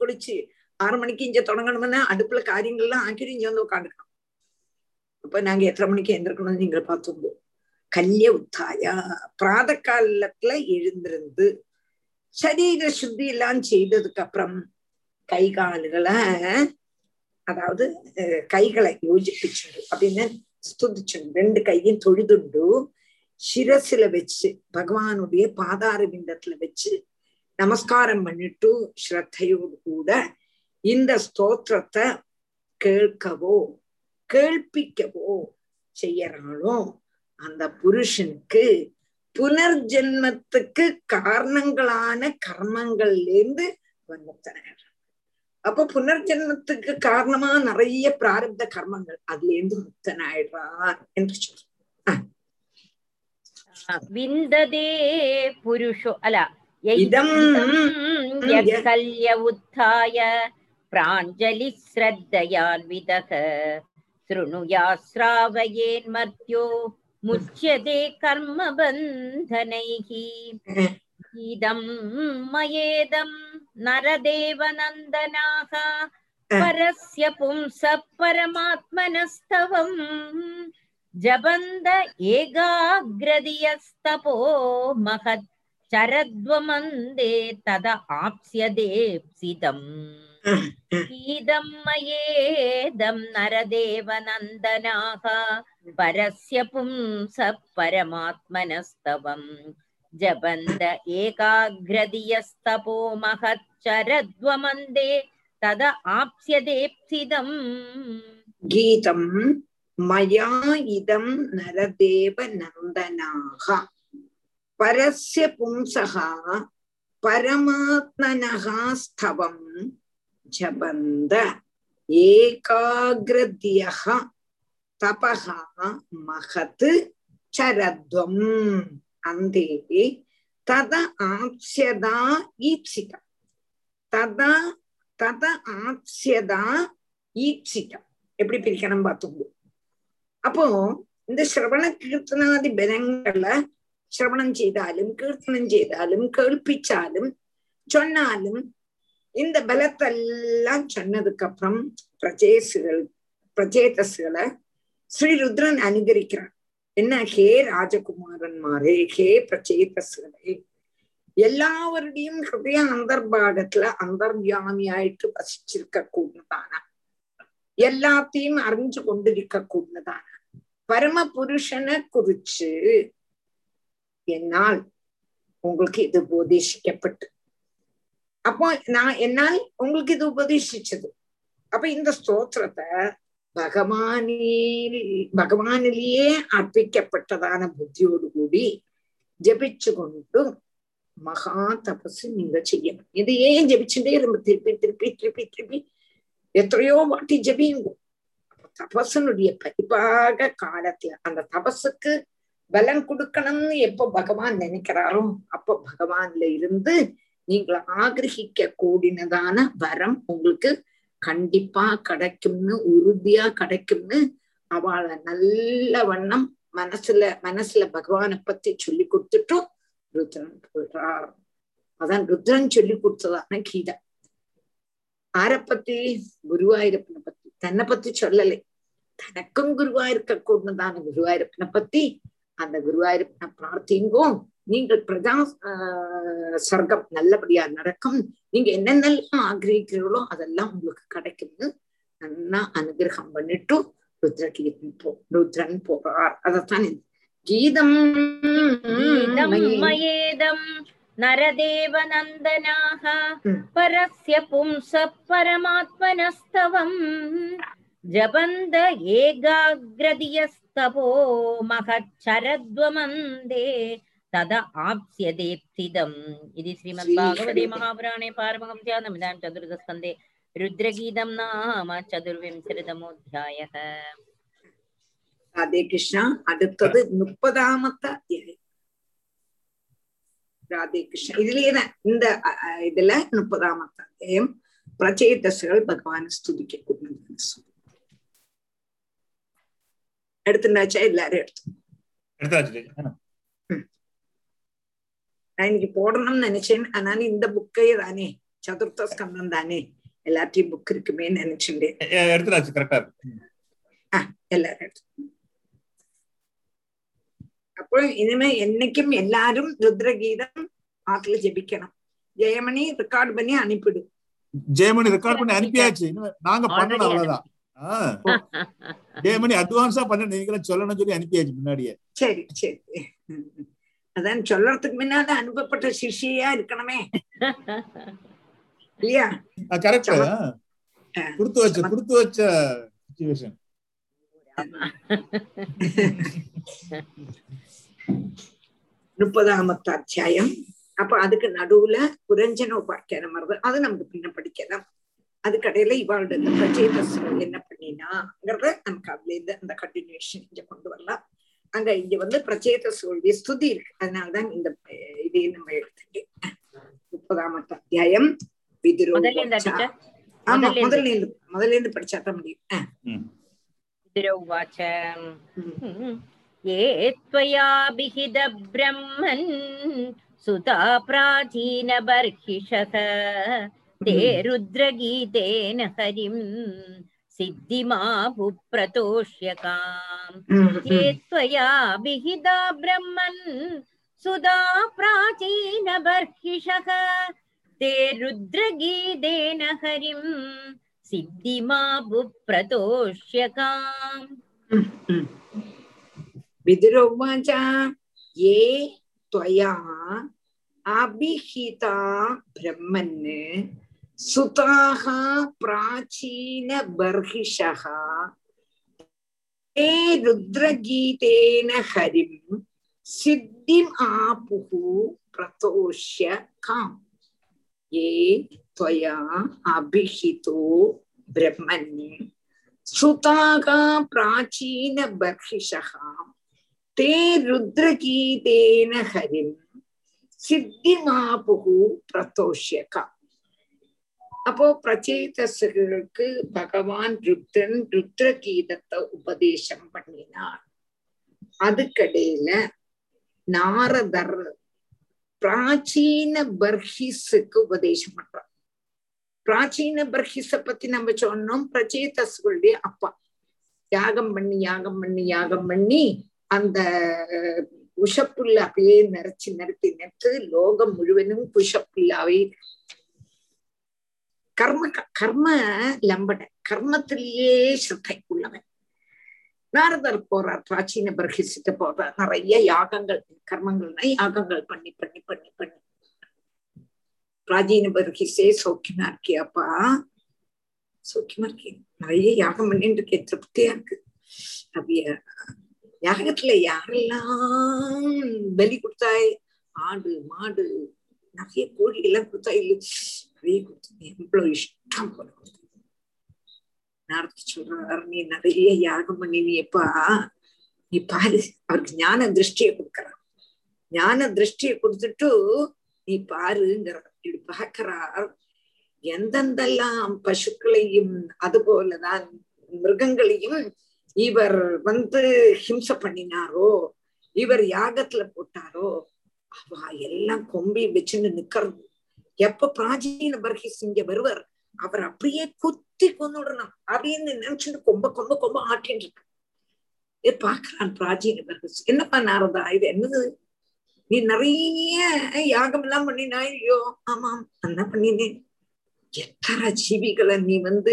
குளிச்சு ஆறு மணிக்கு இங்க தொடங்கணும்னா அடுப்புல காரியங்கள்லாம் ஆக்கிட்டு இங்க வந்து உட்காந்துக்கணும். அப்ப நாங்க எத்தனை மணிக்கு எழுந்திருக்கணும்னு நீங்க பார்த்தோம் கல்ய உத்தாயா பிராத காலத்துல எழுந்திருந்து சரீர சுத்தி எல்லாம் செய்ததுக்கு அப்புறம் கை கால்களை அதாவது கைகளை யோசிப்பிச்சுண்டு அப்படின்னு ஸ்துதிச்சுண்டு ரெண்டு கையும் தொழுதுண்டு சிரசில வச்சு பகவானுடைய பாதார பிண்டத்துல வச்சு நமஸ்காரம் பண்ணிட்டு ஸ்ரத்தையோடு கூட இந்த ஸ்தோத்திரத்தை கேட்கவோ கேள்பிக்கவோ செய்யறாளோ அந்த புருஷனுக்கு புனர்ஜென்மத்துக்கு காரணங்களான கர்மங்கள்லேருந்து வந்து முக்தனாயிடுறான் அப்ப புனர்ஜென்மத்துக்கு காரணமா நிறைய பிராரப்த கர்மங்கள். அதுல இருந்து முக்தனாயிடுறார் என்று சொல்ற விந்ததே புருஷோ அல இதம் கல்ய உத்தாய பிராஞ்சலி ஸ்ரத்தையான்விதக ஸ்ருணுயாஸ்ராவயேன் மர்த்தியோ முச்சியதே கர்மபந்தனைகி இதம் மயேதம் नरदेवनन्दनाः परस्य पुंसः परमात्मनस्तवम् जबन्द एगाग्रदियस्तपो महत् चरद्वमन्दे तद आप्स्यदेप्सितम् ईदं मयेदं नरदेवनन्दनाः परस्य पुंसः परमात्मनस्तवम् जबन्द एकाग्रदियस्तपो महच्चरद्वमन्दे तद आप्स्यदेप्सितम् गीतं मया इदं नरदेवनन्दनाः परस्य पुंसः परमात्मनः स्तवम् जबन्द एकाग्रद्यः तपः महत् चरद्वम् அந்தே தத ஆப்சியதா ஈப்சித தத தத ஆப்சியதா ஈப்சிதம் எப்படி பிரிக்கணும் பார்த்துக்கோ அப்போ இந்த சிரவண கீர்த்தனாதி பலங்கள்ல சிரவணம் செய்தாலும் கீர்த்தனம் செய்தாலும் கேள்ப்பிச்சாலும் சொன்னாலும் இந்த பலத்தெல்லாம் சொன்னதுக்கு அப்புறம் பிரஜேசுகள் பிரஜேதசுகளை ஸ்ரீ ருத்ரன் அனுகரிக்கிறான் என்ன? ஹே ராஜகுமாரன்மாரே ஹே பிரச்சேதசுகளே எல்லாவருடையும் ஹிருதய அந்தர்பாகத்துல அந்தர்யாமியாயிட்டு வசிச்சிருக்க கூடதான எல்லாத்தையும் அறிஞ்சு கொண்டிருக்க கூடதான பரமபுருஷனை குறிச்சு என்னால் உங்களுக்கு இது உபதேசிக்கப்பட்டு. அப்போ நான் என்னால் உங்களுக்கு இது உபதேசிச்சது. அப்ப இந்த ஸ்தோத்திரத்தை பகவானில் பகவானிலேயே அர்ப்பிக்கப்பட்டதான புத்தியோடு கூடி ஜபிச்சு கொண்டு மகா தபசு நீங்க செய்யணும் இதையே ஜபிச்சுட்டே இரும்ப திருப்பி திருப்பி திருப்பி திருப்பி எத்தனையோ வாட்டி ஜபியுங்க தபசனுடைய பரிபாக காலத்துல அந்த தபசுக்கு பலம் கொடுக்கணும்னு எப்ப பகவான் நினைக்கிறாரோ அப்ப பகவான்ல இருந்து நீங்கள் ஆகிரகிக்க கூடினதான வரம் உங்களுக்கு கண்டிப்பா கிடைக்கும்னு உறுதியா கிடைக்கும்னு அவளை நல்ல வண்ணம் மனசுல மனசுல பகவானை பத்தி சொல்லி கொடுத்துட்டும் ருத்ரன் போயிடுறார். அதான் ருத்ரன் சொல்லி கொடுத்ததான கீதா. ஆரை பத்தி குருவாயூரப்பனை பத்தி தன்னை பத்தி சொல்லலை. தனக்கும் குருவா இருக்க கூடதான குருவாயூரப்பனை பத்தி அந்த குருவாயூரப்பனை பிரார்த்திங்கும் நீங்கள் பிரஜா சர்க்கம் நல்லபடியா நடக்கும் நீங்க என்னென்னலாம் ஆகிரகிக்கிறீர்களோ அதெல்லாம் உங்களுக்கு கிடைக்கும்னு நல்லா அனுகிரகம் பண்ணிட்டு ருத்ரகீதன் போ ருத்ரன் போறார் அதத்தான் கீதம் மயேதம் नरदेवनन्दनाः परस्य पुंसः परमात्मनस्तवम् जबन्द एगाग्रदियस्तपो महच्छरद्वमन्दे तद आप्स्यदेप्सिदम् इति श्रीमद्भागवते महापुराणे पारमहंस्यानमिदां चतुर्दस्कन्धे रुद्रगीतं नाम चतुर्विंशतितमोऽध्यायः ராதே கிருஷ்ணா அடுத்தது முப்பதாமத்த அத்தியாயம் ராதே கிருஷ்ணா இதுலயேதான் இந்த இதுல முப்பதாமத்த அத்தியாயம் பிரச்சேதசுகள் பகவான ஸ்துதிக்க கூடியது எடுத்துட்டாச்சா எல்லாரும் எடுத்து நான் இன்னைக்கு போடணும்னு நினைச்சேன் ஆனாலும் இந்த புக்கே தானே சதுர்த்த ஸ்கந்தம் தானே எல்லாத்தையும் புக் இருக்குமே நினைச்சுட்டேன் எல்லாரும் அப்போ இனிமே என்னைக்கும் எல்லாரும் ருத்ரகீதம் ஆத்துல ஜெபிக்கணும் ஜெயமணி ரெக்கார்ட் பண்ணி அனுப்பிடு ஜெயமணி ரெக்கார்ட் பண்ணி அனுப்பியாச்சு நாங்க பண்ணணும் அவ்வளவுதான் ஜெயமணி அட்வான்ஸா பண்ண நீங்களும் சொல்லணும்னு சொல்லி அனுப்பியாச்சு முன்னாடியே சரி சரி அதான் சொல்றதுக்கு முன்னால அனுப்பப்பட்ட சிஷியா இருக்கணுமே. இல்லையா? கரெக்ட் கொடுத்து வச்ச கொடுத்து வச்ச சுச்சுவேஷன் முப்பதாமத்து அத்தியாயம். அப்ப அதுக்கு நடுவுல புரஞ்சன உபாக்கியானம் வருது அது நமக்கு பின்ன படிக்கலாம். அதுக்கடையில இவாளோட இந்த பிரஜேதஸ்கள் என்ன பண்ணினாங்கிறத நமக்கு அதுல இருந்து அந்த கண்டினியூஷன் இங்க கொண்டு வரலாம். அங்க இங்க வந்து பிரச்சேதஸ்களுடைய ஸ்துதி இருக்கு அதனாலதான் இந்த அஹ், இதையும் நம்ம எடுத்துட்டு முப்பதாமத்து அத்தியாயம் விதுரோ முதல்ல இந்த வாச்சா. teacher? ஆமா முதல்ல முதல்ல இருந்து முதல்ல இருந்து படிச்சாதான் முடியும் அஹ், उवाच ம். ये त्वया विहित ब्रह्मन् सुता प्राचीनबर्हिषः ते रुद्रगीतेन हरिं सिद्धिमाभु प्रतोष्यकाम् ம், ये ம். त्वया विहिता ब्रह्मन् सुधा प्राचीनबर्हिषः। ते रुद्रगीतेन हरिं सिद्धिमाभु प्रतोष्यकाम् विदुरोवाच ये त्वया अभिहिता ब्रह्मन् सुताः प्राचीनबर्हिषः ते रुद्रगीतेन हरिं सिद्धिम् आपुः प्रतोष्य काम् ये त्वया अभिहितो ब्रह्मन् श्रुताः प्राचीनबर्हिषः ते रुद्रगीतेन हरिं சித்திமாபுகு பிரதோஷ்யகா அப்போ பிரச்சேதசுகளுக்கு பகவான் ருத்ரன் ருத்ர கீதத்தை உபதேசம் பண்ணினார். அதுக்கடையில நாரதர் பிராச்சீன பர்ஹிஸுக்கு உபதேசம் பண்றார். பிராச்சீன பர்ஹிஸ பத்தி நம்ம சொன்னோம் பிரச்சேதசுகளுடைய அப்பா. யாகம் பண்ணி யாகம் பண்ணி யாகம் பண்ணி அந்த குஷப்புல்ல அப்படியே நிறைச்சு நிறுத்தி நிறுத்து லோகம் முழுவதும் குஷப்புல்லாவே கர்ம கர்ம லம்பட கர்மத்திலேயே ஸ்ரத்தை உள்ளவன் நாரதர் போறார் பிராச்சீன பர்ஹிசிட்டு போறார். நிறைய யாகங்கள் கர்மங்கள்னா யாகங்கள் பண்ணி பண்ணி பண்ணி பண்ணி. பிராச்சீன பர்ஹிசே சௌக்கியமா இருக்கியாப்பா சௌக்கியமா இருக்கேன் நிறைய யாகம் பண்ணிட்டு இருக்கேன் திருப்தியா இருக்கு. அப்படிய யாகத்துல யாரெல்லாம் பலி கொடுத்தாய்? ஆடு மாடு நிறைய கோழி எல்லாம் கொடுத்தா இல்ல நிறைய கொடுத்து எவ்வளவு இஷ்டம் போல நாரத்து சொல்றாரு நீ நிறைய யாகம் பண்ணினியப்பா. நீ பாரு அவருக்கு ஞான திருஷ்டியை கொடுக்கறான் ஞான திருஷ்டியை கொடுத்துட்டு நீ பாருங்கிறார் இப்படி பார்க்கிறார் எந்தெந்தெல்லாம் பசுக்களையும் அது போலதான் மிருகங்களையும் இவர் வந்து ஹிம்ச பண்ணினாரோ இவர் யாகத்துல போட்டாரோ அவ எல்லாம் கொம்பி வச்சுன்னு நிக்கிறது. எப்ப பிராச்சீன பர்ஹிஸ் இங்க வருவர் அவர் அப்படியே குத்தி கொண்டுடணும் அப்படின்னு நினைச்சுட்டு கொம்ப கொம்ப கொம்ப ஆட்டின்னு இருக்கு ஏ பாக்குறான் பிராச்சீன பர்ஹிஸ் என்னப்பா நாரதா இது என்னது? நீ நிறைய யாகம் எல்லாம் பண்ணினா ஐயோ ஆமாம் என்ன பண்ணினேன். எத்தனை ஜீவிகளை நீ வந்து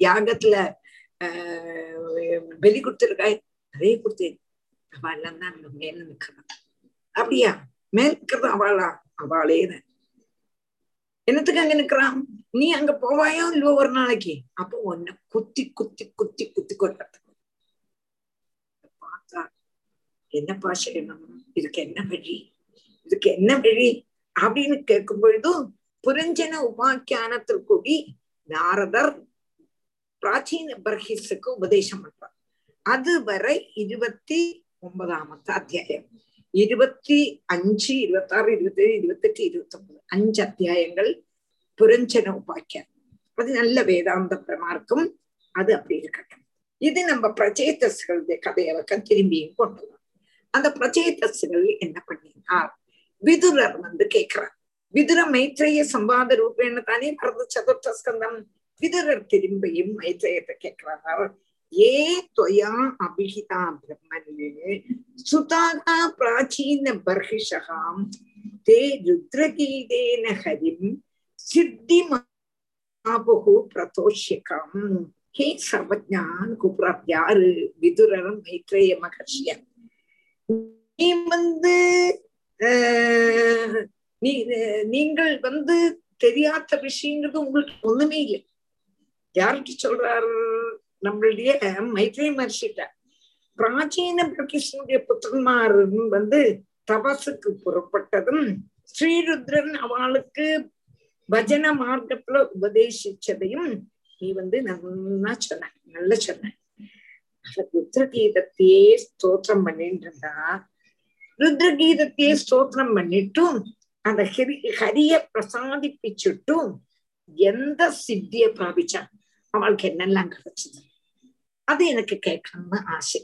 யாகத்துல ஆஹ் பலி கொடுத்திருக்காய்? நிறைய கொடுத்தேன். அவள் தான் மேல நிக்கிறான் அப்படியா? மேல் நிக்கிறது அவளா? அவளே தான். என்னத்துக்கு அங்க நிக்கிறான்? நீ அங்க போவாயோ இல்லையோ ஒரு நாளைக்கு? அப்போ உன்னை குத்தி குத்தி குத்தி குத்தி கொள்றதுக்கு பார்த்தா என்னப்பா செய்யணும் இதுக்கு என்ன வழி? இதுக்கு என்ன வழி? அப்படின்னு கேட்கும் பொழுதும் புரஞ்சன உபாக்கியானத்தில் கூடி நாரதர் பிராச்சீன பர்ஹிஸுக்கு உபதேசம் பண்றார். அதுவரை இருபத்தி ஒன்பதாமத்து அத்தியாயம். இருபத்தி அஞ்சு இருபத்தி ஆறு இருபத்தி ஏழு இருபத்தி எட்டு இருபத்தி ஒன்பது அஞ்சு அத்தியாயங்கள் புரஞ்சன உபாக்கியம். அது நல்ல வேதாந்த பிரமார்க்கும். அது அப்படி இருக்கட்டும். இது நம்ம பிரச்சேதஸ்களுடைய கதையை வைக்க திரும்பியும் கொண்டு வரும் அந்த பிரச்சேதஸ்கள் என்ன பண்ணினார் விதுரர் வந்து கேட்கிறார் விதுர மைத்ரேய சம்பாத ரூபேன தானே பரத சதுர்த்த ஸ்கந்தம். விதுரர் திரும்பியும் மைத்ரேயத்தை கேட்கிறார் ஏ துவயா அபிஹிதா பிரம்மனே சுதாதா பிராச்சீன பர்ஹிஷகாம் தே ருத்ரகீதேன ஹரிம் சித்தி மாபுகு பிரதோஷிகம் ஹே சர்வஜான் குப்ராப் யாரு? விதுரரும் மைத்ரேய மகர்ஷிய. நீ வந்து நீங்கள் வந்து தெரியாத விஷயங்கிறது உங்களுக்கு ஒண்ணுமே இல்லை. யாருக்கு சொல்றாரு? நம்மளுடைய மைத்ரி மகர்ஷிட்ட பிராச்சீன பிரகிருஷ்ணனுடைய புத்திரன்மார் வந்து தபசுக்கு புறப்பட்டதும் ஸ்ரீருத்ரன் அவளுக்கு பஜன மார்க்கத்துல உபதேசிச்சதையும் நீ வந்து நல்லா சொன்ன நல்ல சொன்ன. ருத்ரகீதத்தையே ஸ்தோத்திரம் பண்ணிட்டு இருந்தா ருத்ரகீதத்தையே ஸ்தோத்திரம் பண்ணிட்டும் அந்த ஹரி ஹரிய பிரசாதிப்பிச்சுட்டும் எந்த சித்திய பிராபிச்சா அவளுக்கு என்னெல்லாம் கிடைச்சது? அது எனக்கு கேட்கணும்னு ஆசை.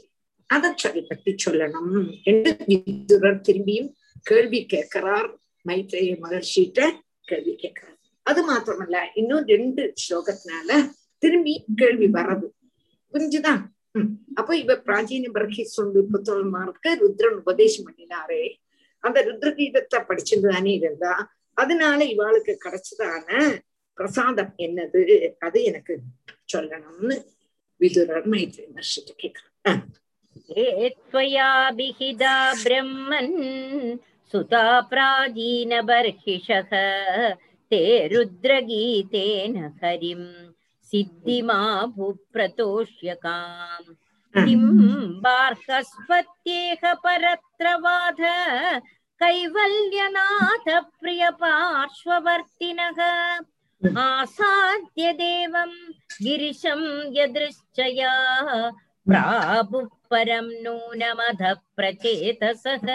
அதை சொல்லி பற்றி சொல்லணும். என்று விதுரர் திரும்பியும் கேள்வி கேட்கிறார். மைத்ரேய மகர்ஷிட்ட கேள்வி கேட்கிறார். அது மாத்திரமல்ல இன்னும் ரெண்டு ஸ்லோகத்தினால திரும்பி கேள்வி வர்றது. புரிஞ்சுதான் அப்ப இவ பிராச்சீன பிரகிசுண்டு புத்தகமாருக்கு ருத்ரன் உபதேசம் பண்ணினாரே. அந்த ருத்ரகீதத்தை படிச்சுட்டு தானே இருந்தா அதனால இவாளுக்கு கிடைச்சதான பிரசாதம் என்னது? அது எனக்கு சொல்லணும்னு विदुरमैत्रीमहर्षि त्वया विहिता ब्रह्मन् सुता प्राचीनबर्हिषः ते रुद्रगीतेन हरिं सिद्धिमा भुप्रतोष्यकाम् किं बार्हस्पत्येह परत्रवाध कैवल्यनाथप्रियपार्श्ववर्तिनः आसाद्य देवं गिरिशं यदृश्चया प्रापुः परं नूनमधः प्रचेतसः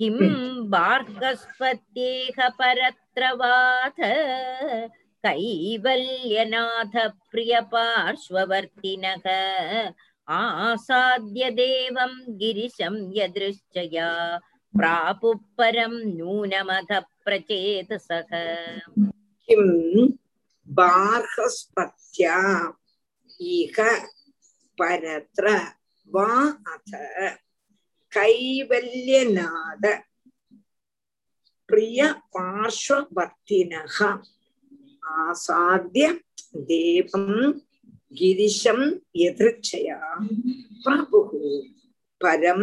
किं बार्हस्पत्येह परत्रवाथ कैवल्यनाथ प्रियपार्श्ववर्तिनः आसाद्य देवं गिरिशं यदृश्चया प्रापुः परं नूनमधः प्रचेतसः किं बार्हस्पत्या इह परत्र वा अथ कैवल्यनाद प्रिय पार्श्ववर्तिनः आसाद्य देवं गिरिशं यदृच्छया प्रभुः परं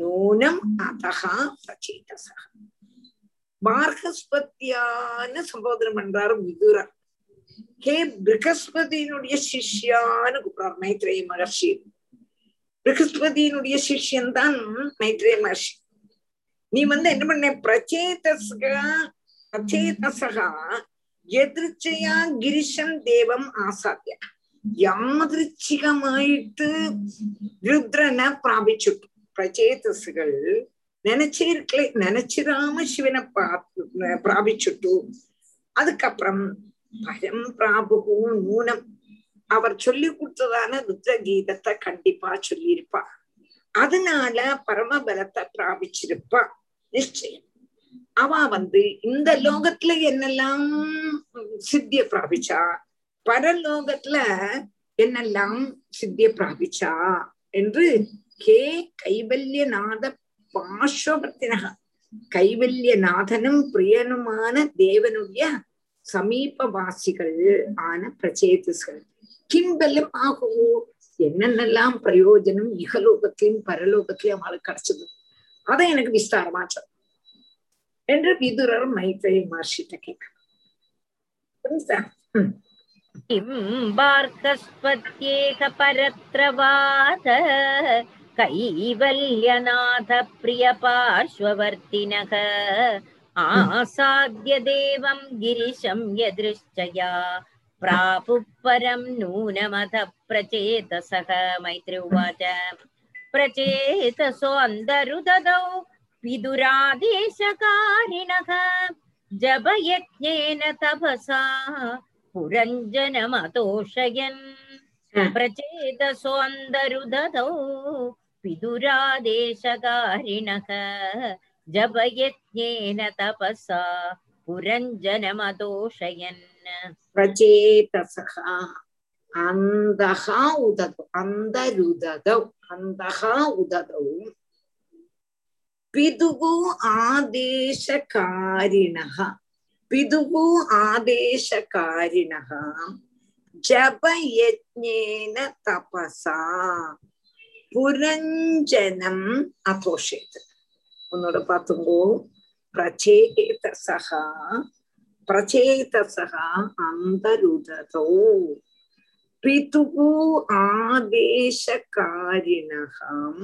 नूनम् अतः प्रचेतसः பார்கஸ்பத்தியான்னு சம்போதனம் பண்றாரு விதுரர் ஹே பிரகஸ்பதியினுடைய சிஷ்யான்னு கூப்பிடுறாரு மைத்ரேய மகர்ஷி. பிரகஸ்பதியினுடைய சிஷ்யன் தான் மைத்ரேய மகர்ஷி. நீ வந்து என்ன பண்ண? பிரச்சேதசகா பிரச்சேதசகா எதிர்ச்சையா கிரிஷம் தேவம் ஆசாத்திய யாதிருச்சிகமாயிட்டு ருத்ரனை பிராபிச்சுட்டு. பிரச்சேதசுகள் நினைச்சிருக்கல நினைச்சிடாம சிவனை பார்த்து பிராபிச்சுட்டு அதுக்கப்புறம் பரம் பிராபுகும் நூனம் அவர் சொல்லி கொடுத்ததான ருத்ரகீதத்தை கண்டிப்பா சொல்லியிருப்பா. அதனால பரமபலத்தை பிராபிச்சிருப்பா. நிச்சயம். அவ வந்து இந்த லோகத்துல என்னெல்லாம் சித்திய பிராபிச்சா? பரலோகத்துல என்னெல்லாம் சித்திய பிராபிச்சா? என்று கே கைவல்யநாத பாஸ்வபர்த்தினக கைவல்யநாதனும் பிரியனுமான தேவனுடைய சமீபவாசிகள் ஆன பிரச்சேதஸ்கள் கிம்பலம் ஆகுவோ என்னென்னலாம் பிரயோஜனம் இகலோகத்திலும் பரலோகத்திலும் அவளுக்கு கிடைச்சது அதை எனக்கு விஸ்தாரமா சொல் என்று விதுரர் மைத்ரேய மகர்ஷிட்ட கேட்க புரியுதா ம். किं बार्कस्पत्येह परत्रवाद कैवल्यनाथ प्रियपार्श्ववर्तिनः आसाद्य देवं गिरिशं यदृश्चया प्रापुः परं नूनमथ प्रचेतसः मैत्री उवाच प्रचेतसोऽन्दरुददौ विदुरादेशकारिणः जपयज्ञेन तपसा पुरञ्जनमतोषयन् प्रचेतसोऽन्दरुदधौ विदुरादेशकारिणः जपयज्ञेन तपसा पुरञ्जनमदोषयन् प्रचेतसः अन्तः उदतौ अन्तरुदतौ अन्तः उदतौ पितुः आदेशकारिणः पितुः आदेशकारिणः जपयज्ञेन तपसा புரஞ்சனம் அதோஷேத் உன்னோட பார்த்துங்கோ பிரச்சேதசகா பிரச்சேதசகா அந்தருதோ பிதுகு ஆதேசகாரிணகம்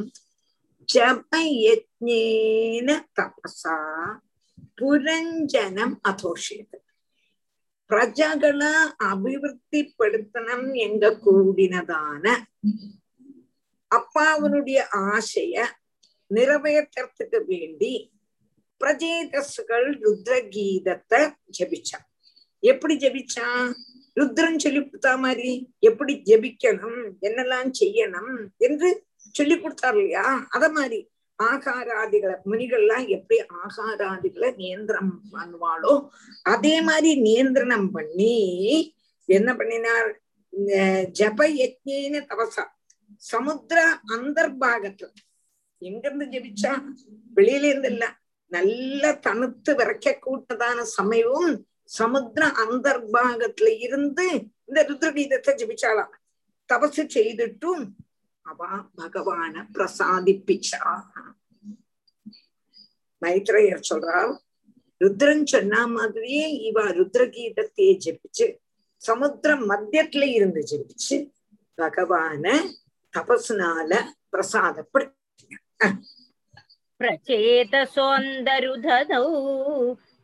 ஜபயஜ்ஞேன தபசா புரஞ்சனம் அதோஷியது பிரஜகளை அபிவிருத்திப்படுத்தணும் எங்க கூடினதான அப்பாவனுடைய ஆசைய நிறைவேற்றத்துக்கு வேண்டி பிரஜேதஸ்கள் ருத்ரகீதத்தை ஜபிச்சான் எப்படி ஜபிச்சான் ருத்ரன் சொல்லி கொடுத்தா மாதிரி எப்படி ஜபிக்கணும்? என்னெல்லாம் செய்யணும் என்று சொல்லி கொடுத்தார் இல்லையா? அத மாதிரி ஆகாராதிகளை முனிகள்லாம் எப்படி ஆகாராதிகளை நியந்திரம் பண்ணுவாளோ அதே மாதிரி நியந்திரணம் பண்ணி என்ன பண்ணினார்? ஜப யஜ்ஞேன தவசா சமுத்திர அந்தர்பாகத்துல. எங்க இருந்து ஜபிச்சா? வெளியில இருந்து இல்ல நல்ல தணுத்து விரைக்க கூட்டதான சமயமும் சமுத்திர அந்தர்பாகத்துல இருந்து இந்த ருத்ரகீதத்தை ஜபிச்சாளாம். தபசு செய்துட்டும் அவ பகவான பிரசாதிப்பிச்சா. மைத்ரேயர் சொல்றார் ருத்ரன் சொன்ன மாதிரியே இவ ருத்ரகீதத்தையே ஜபிச்சு சமுத்திர மத்தியத்துல இருந்து ஜபிச்சு பகவான தபசுனால பிரசாதப்படுத்த प्रचेतसोन्दरुधौ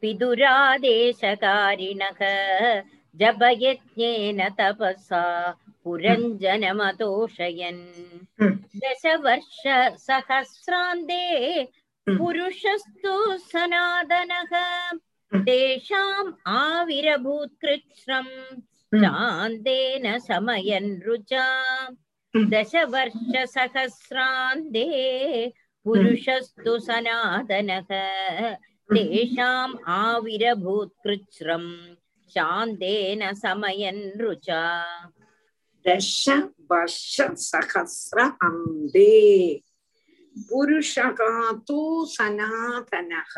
विदुरादेशकारिणः जपयज्ञेन तपसा पुरञ्जनमतोषयन् दशवर्षसहस्रान्ते पुरुषस्तु सनातनः तेषाम् आविरभूत्कृच्छ्रम् शान्तेन समयन् रुचा दशवर्षसहस्रान्ते पुरुषस्तु सनातनः तेषाम् आविरभूत्कृच्छ्रम् शान्तेन समयन् रुचा दश वर्ष सहस्र अन्ते पुरुषः तु सनातनः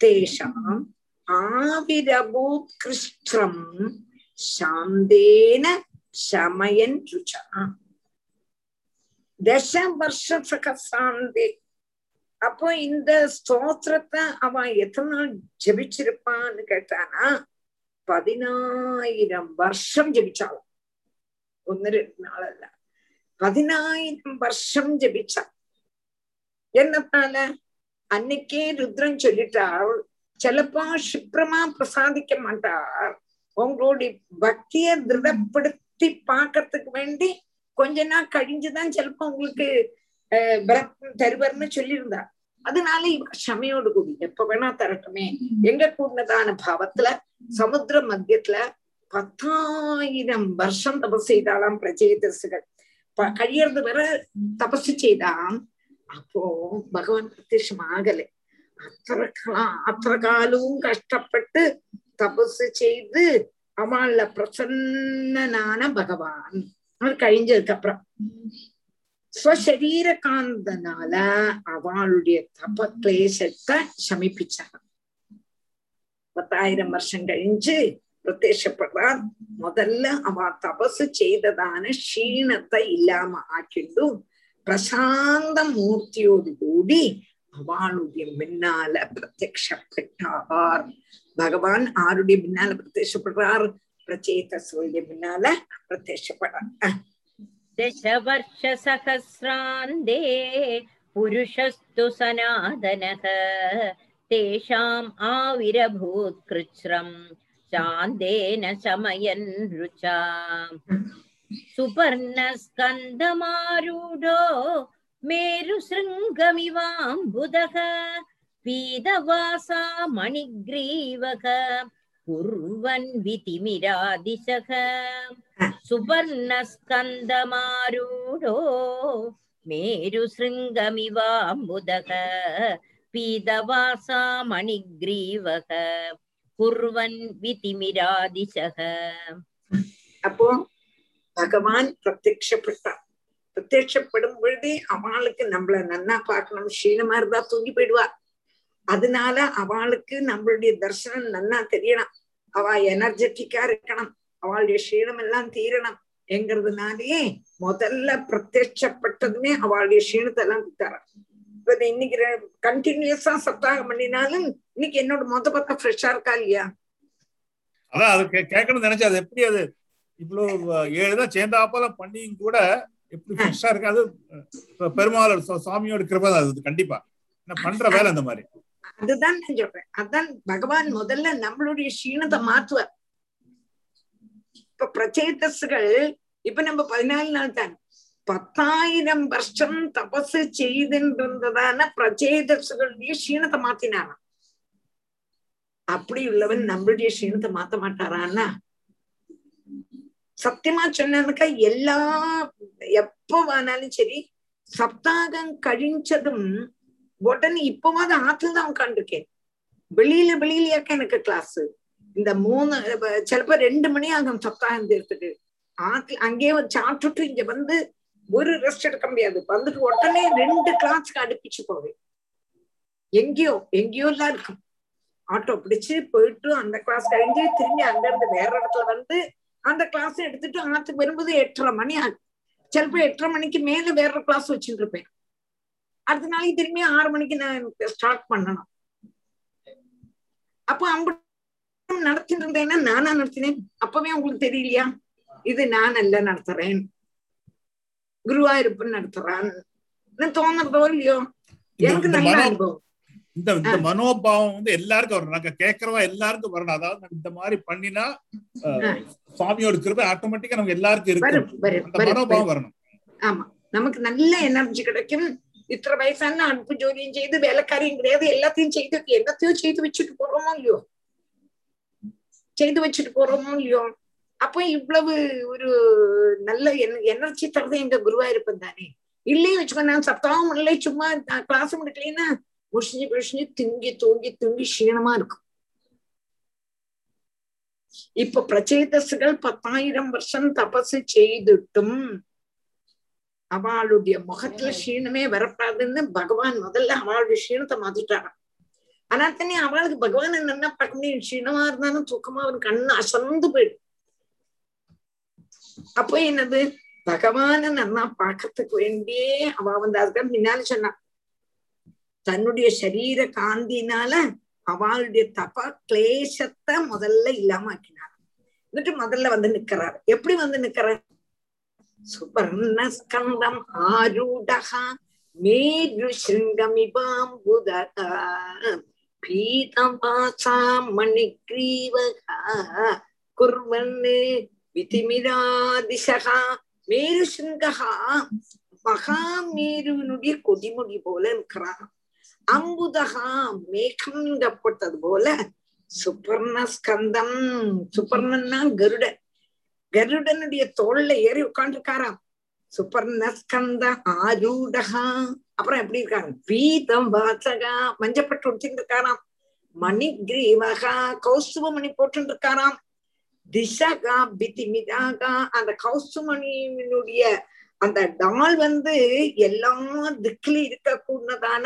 तेषाम् आविरभूत्कृष्टम् शान्तेन ശമയൻ രുച தசவர்ஷசகாந்தி அப்போ இந்த ஸ்தோத்திரத்தை அவ எத்தனை நாள் ஜபிச்சிருப்பான்னு கேட்டானா பதினாயிரம் வருஷம் ஜபிச்சாலும் ஒன்னு ரெண்டு நாள் அல்ல பதினாயிரம் வருஷம் ஜபிச்சா என்னத்தால அன்னைக்கே ருத்ரன் சொல்லிட்டாள் சிலப்போ சுப்ரமா பிரசாதிக்க மாட்டார் உங்களுடைய பக்திய திருடப்படுத்த பாக்குறதுக்கு வேண்டி கொஞ்ச நாள் கழிஞ்சுதான் சிலப்போ உங்களுக்கு விரதம் தருவர்னு சொல்லியிருந்தா. அதனால இவ சமையோடு கூடி எப்ப வேணா தரட்டுமே. எங்க கூடதான பாவத்துல சமுத்திர மத்தியத்துல பத்தாயிரம் வருஷம் தபஸ் செய்தாலாம் பிரஜேதசுகள் கழியறது வர தபசு செய்தான் அப்போ பகவான் பிரத்யட்சம் ஆகலை. அத்தனை அத்தனை காலവും கஷ்டப்பட்டு தபசு செய்து அவள பிரசன்னனான பகவான். அது கழிஞ்சதுக்கு அப்புறம் ஸ்வசரீர காந்தனால அவளுடைய தப கிளேசத்தை சமிப்பிச்சாங்க. பத்தாயிரம் வருஷம் கழிஞ்சு பிரத்யப்படுறார் முதல்ல அவ தபசு செய்ததான க்ஷீணத்தை இல்லாம ஆக்கிண்டும் பிரசாந்த மூர்த்தியோடு கூடி அவளுடைய முன்னால பிரத்யப்பட்டார் பகவான் ஆருடைய பின்னால பிரத்யேஷப்படுறார் பிரச்சேதசுடைய பின்னால பிரத்யேஷப்படுறார் दशवर्षसहस्रान्ते पुरुषस्तु सनातनः तेषाम् आविरभूत्कृच्छ्रम् चान्देन शमयन् रुचा सुपर्णस्कन्दमारूढो मेरुशृङ्गमिवाम्बुदः पीतवासा मणिग्रीवः कुर्वन् वितिमिरादिशः सुवर्णस्कन्दमारूढो मेरुशृङ्गमिवाम्बुदः पीतवासा मणिग्रीवः कुर्वन् वितिमिरादिशः அப்போ பகவான் பிரத்யட்சப்பட்டான் பிரத்யட்சப்படும் பொழுதே அவளுக்கு நம்மள நன்னா பார்க்கணும் ஷீனமா இருந்தா தூங்கி போயிடுவா அதனால அவளுக்கு நம்மளுடைய தர்சனம் நன்னா தெரியணும். அவ எனர்ஜெட்டிக்கா இருக்கணும். அவளுடைய க்ஷீணம் எல்லாம் தீரணும் என்கிறதுனாலயே முதல்ல பிரத்யட்சப்பட்டதுமே அவளுடைய க்ஷீணத்தை எல்லாம் கொடுத்தாராம் இப்ப இன்னைக்கு கண்டினியூஸா சப்தாகம் பண்ணினாலும் இன்னைக்கு என்னோட மொத்த பார்த்தா ஃப்ரெஷ்ஷா இருக்கா இல்லையா? அதான் அது கேட்கணும்னு நினைச்சா அது எப்படி அது இவ்வளவு ஏழு தான் சேர்ந்தாப்பல பண்ணியும் கூட எப்படி ஃப்ரெஷ்ஷா இருக்காது. பெருமாள் சுவாமியோட கிருபை அது கண்டிப்பா. பண்ற வேலை அந்த மாதிரி. அதுதான் நான் சொல்றேன். அதான் பகவான் முதல்ல நம்மளுடைய க்ஷீணத்தை மாத்துவார் இப்ப பிரச்சேதஸ்கள் இப்ப நம்ம பதினாலு நாள் தான். பத்தாயிரம் வருஷம் தபசு செய்திருந்ததான பிரச்சேதஸ்களுடைய க்ஷீணத்தை மாத்தினாராம். அப்படி உள்ளவன் நம்மளுடைய க்ஷீணத்தை மாத்த மாட்டாரான்னா? சத்தியமா சொன்னதுக்கா எல்லா எப்போ வேணாலும் சரி சப்தாகம் கழிஞ்சதும் உடனே இப்பவாது ஆத்துல தான் உட்காந்துருக்கேன் வெளியில வெளியிலயாக்க எனக்கு கிளாஸ் இந்த மூணு சிலப்ப ரெண்டு மணி ஆகும் சப்தாகம் தீர்த்துட்டு. ஆத்துல அங்கேயே சாப்பிட்டுட்டு இங்க வந்து ஒரு ரெஸ்ட் எடுக்க முடியாது. வந்துட்டு உடனே ரெண்டு கிளாஸ்க்கு அடுப்பிச்சு போவேன். எங்கேயோ எங்கேயோ எல்லாம் இருக்கும். ஆட்டோ பிடிச்சு போயிட்டு அந்த கிளாஸ் கழிஞ்சு திரும்பி அங்க இருந்து வேற இடத்துல வந்து அந்த கிளாஸ் எடுத்துட்டு ஆத்துக்கு வரும்போது எட்டரை மணி ஆகும். சிலப்போ எட்டரை மணிக்கு மேல வேற கிளாஸ் வச்சுட்டு இருப்பேன். அடுத்த நாளைக்கு திரும்பி ஆறு மணிக்கு நான் ஸ்டார்ட் பண்ணணும். அப்போ அம்பட்டம் நடத்திட்டு இருந்தேன்னா நானா நடத்தினேன். அப்பவே உங்களுக்கு தெரியலையா? இது நான் அல்ல நடத்துறேன். குருவாயிருப்பன் நடத்துறான். தோணுறதோ இல்லையோ? எனக்கு நல்ல அனுபவம். இந்த இந்த மனோபாவம் வந்து எல்லாருக்கும் வரணும் நாங்க கேட்கறவா எல்லாருக்கும் வரணும். அதாவது இந்த மாதிரி பண்ணினா. சுவாமியோட கிருபை ஆட்டோமேட்டிக்கா நமக்கு எல்லாருக்கும் அந்த வரும் மனோபாவம் வரணும். ஆமா. நமக்கு நல்ல எனர்ஜி கிடைக்கும். இத்தனை வயசான அடுப்பு ஜோலியும் செய்து வேலைக்காரியும் கிடையாது எல்லாத்தையும் செய்து எல்லாத்தையும் செய்து வச்சுட்டு போறோமோ இல்லையோ செய்து வச்சுட்டு போறோமோ இல்லையோ அப்போ இவ்வளவு ஒரு நல்ல எனர்ஜி தரது எங்க குருவா இருப்பேன் தானே இல்லையே வச்சுக்கோ நான் சப்தாவும் இல்லை சும்மா கிளாஸ் முடிக்கலைன்னா முஷிஞ்சு முஷிஞ்சு திங்கி தூங்கி தூங்கி க்ஷீணமா இருக்கும் இப்ப பிரச்சேதசுகள் பத்தாயிரம் வருஷம் தபசு செய்துட்டும் அவளுடைய முகத்துல க்ஷீணமே வரப்படாதுன்னு பகவான் முதல்ல அவளுடைய க்ஷீணத்தை மாத்திட்டாரான் ஆனா தண்ணி அவளுக்கு பகவான் என்னன்னா பார்க்க க்ஷீணமா இருந்தாலும் தூக்கமா அவன் கண்ணு அசந்து போயிடும். அப்போ என்னது? பகவான நல்லா பார்க்கறதுக்கு வேண்டியே அவ வந்து அதுக்கு பின்னால சொன்னான். தன்னுடைய சரீர காந்தினால அவளுடைய தப கிளேசத்தை முதல்ல இல்லாம ஆக்கினார் வந்துட்டு முதல்ல வந்து நிக்கிறார். எப்படி வந்து நிக்கிறார்? சுபர்ணஸ்கந்தம் ஆரூடா மேருஷங்கமிபாம்புதா பீதமாசா மணிக்ரீவகா குர்வன்னு விதிமிராதிசகா மேருஷங்கா மகாமேருவினுடைய கொடிமுடி போல இருக்கிறான் அம்புதகா மேகம் போல சுபர்ணஸ்கந்தம் சுபர்ணன்னா கருடன். கருடனுடைய தோல்ல ஏறி உட்காந்துருக்காராம் சுப்பர்ணஸ்கந்த ஆரூடகா. அப்புறம் எப்படி இருக்காங்க வீதம் வாசகா. மஞ்சப்பட்டு உடுத்திட்டு இருக்காராம் மணிகிரீவகா. கௌஸ்துவ மணி போட்டு இருக்காராம் திசகா பிதிமிதாகா. அந்த கௌசுமணியினுடைய அந்த டால் வந்து எல்லா திக்கிலும் இருக்கக்கூடதான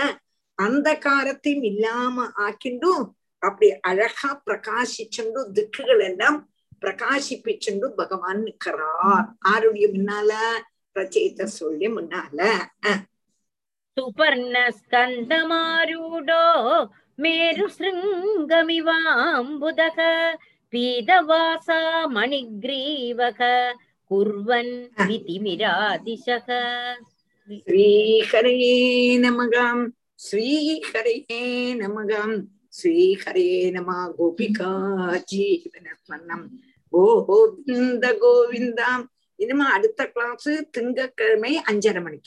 அந்த காரத்தையும் இல்லாம ஆக்கிண்டும் அப்படி அழகா பிரகாசிச்சுண்டும் திக்குகள் எல்லாம் பிரகாசிப்பிச்சுண்டு பகவான் நிற்கிறார். ஆருடைய முன்னால ரச்சயித்த சொல்லி முன்னால. சுபர்ண ஸ்கந்தமாரூடோ மேரு சிருங்கமிவாம்புதக பீதவாசா மணிக்ரீவக குர்வன் விதிமிராதிசக. ஸ்ரீஹரையே நமகம் ஸ்ரீஹரையே நமகம் ஸ்ரீஹரே நம கோபிகா ஜீவனஸ்மரணம் கோவிந்த கோவிந்தா. இனிமே அடுத்த கிளாஸ் திங்கக்கிழமை அஞ்சரை மணிக்கு.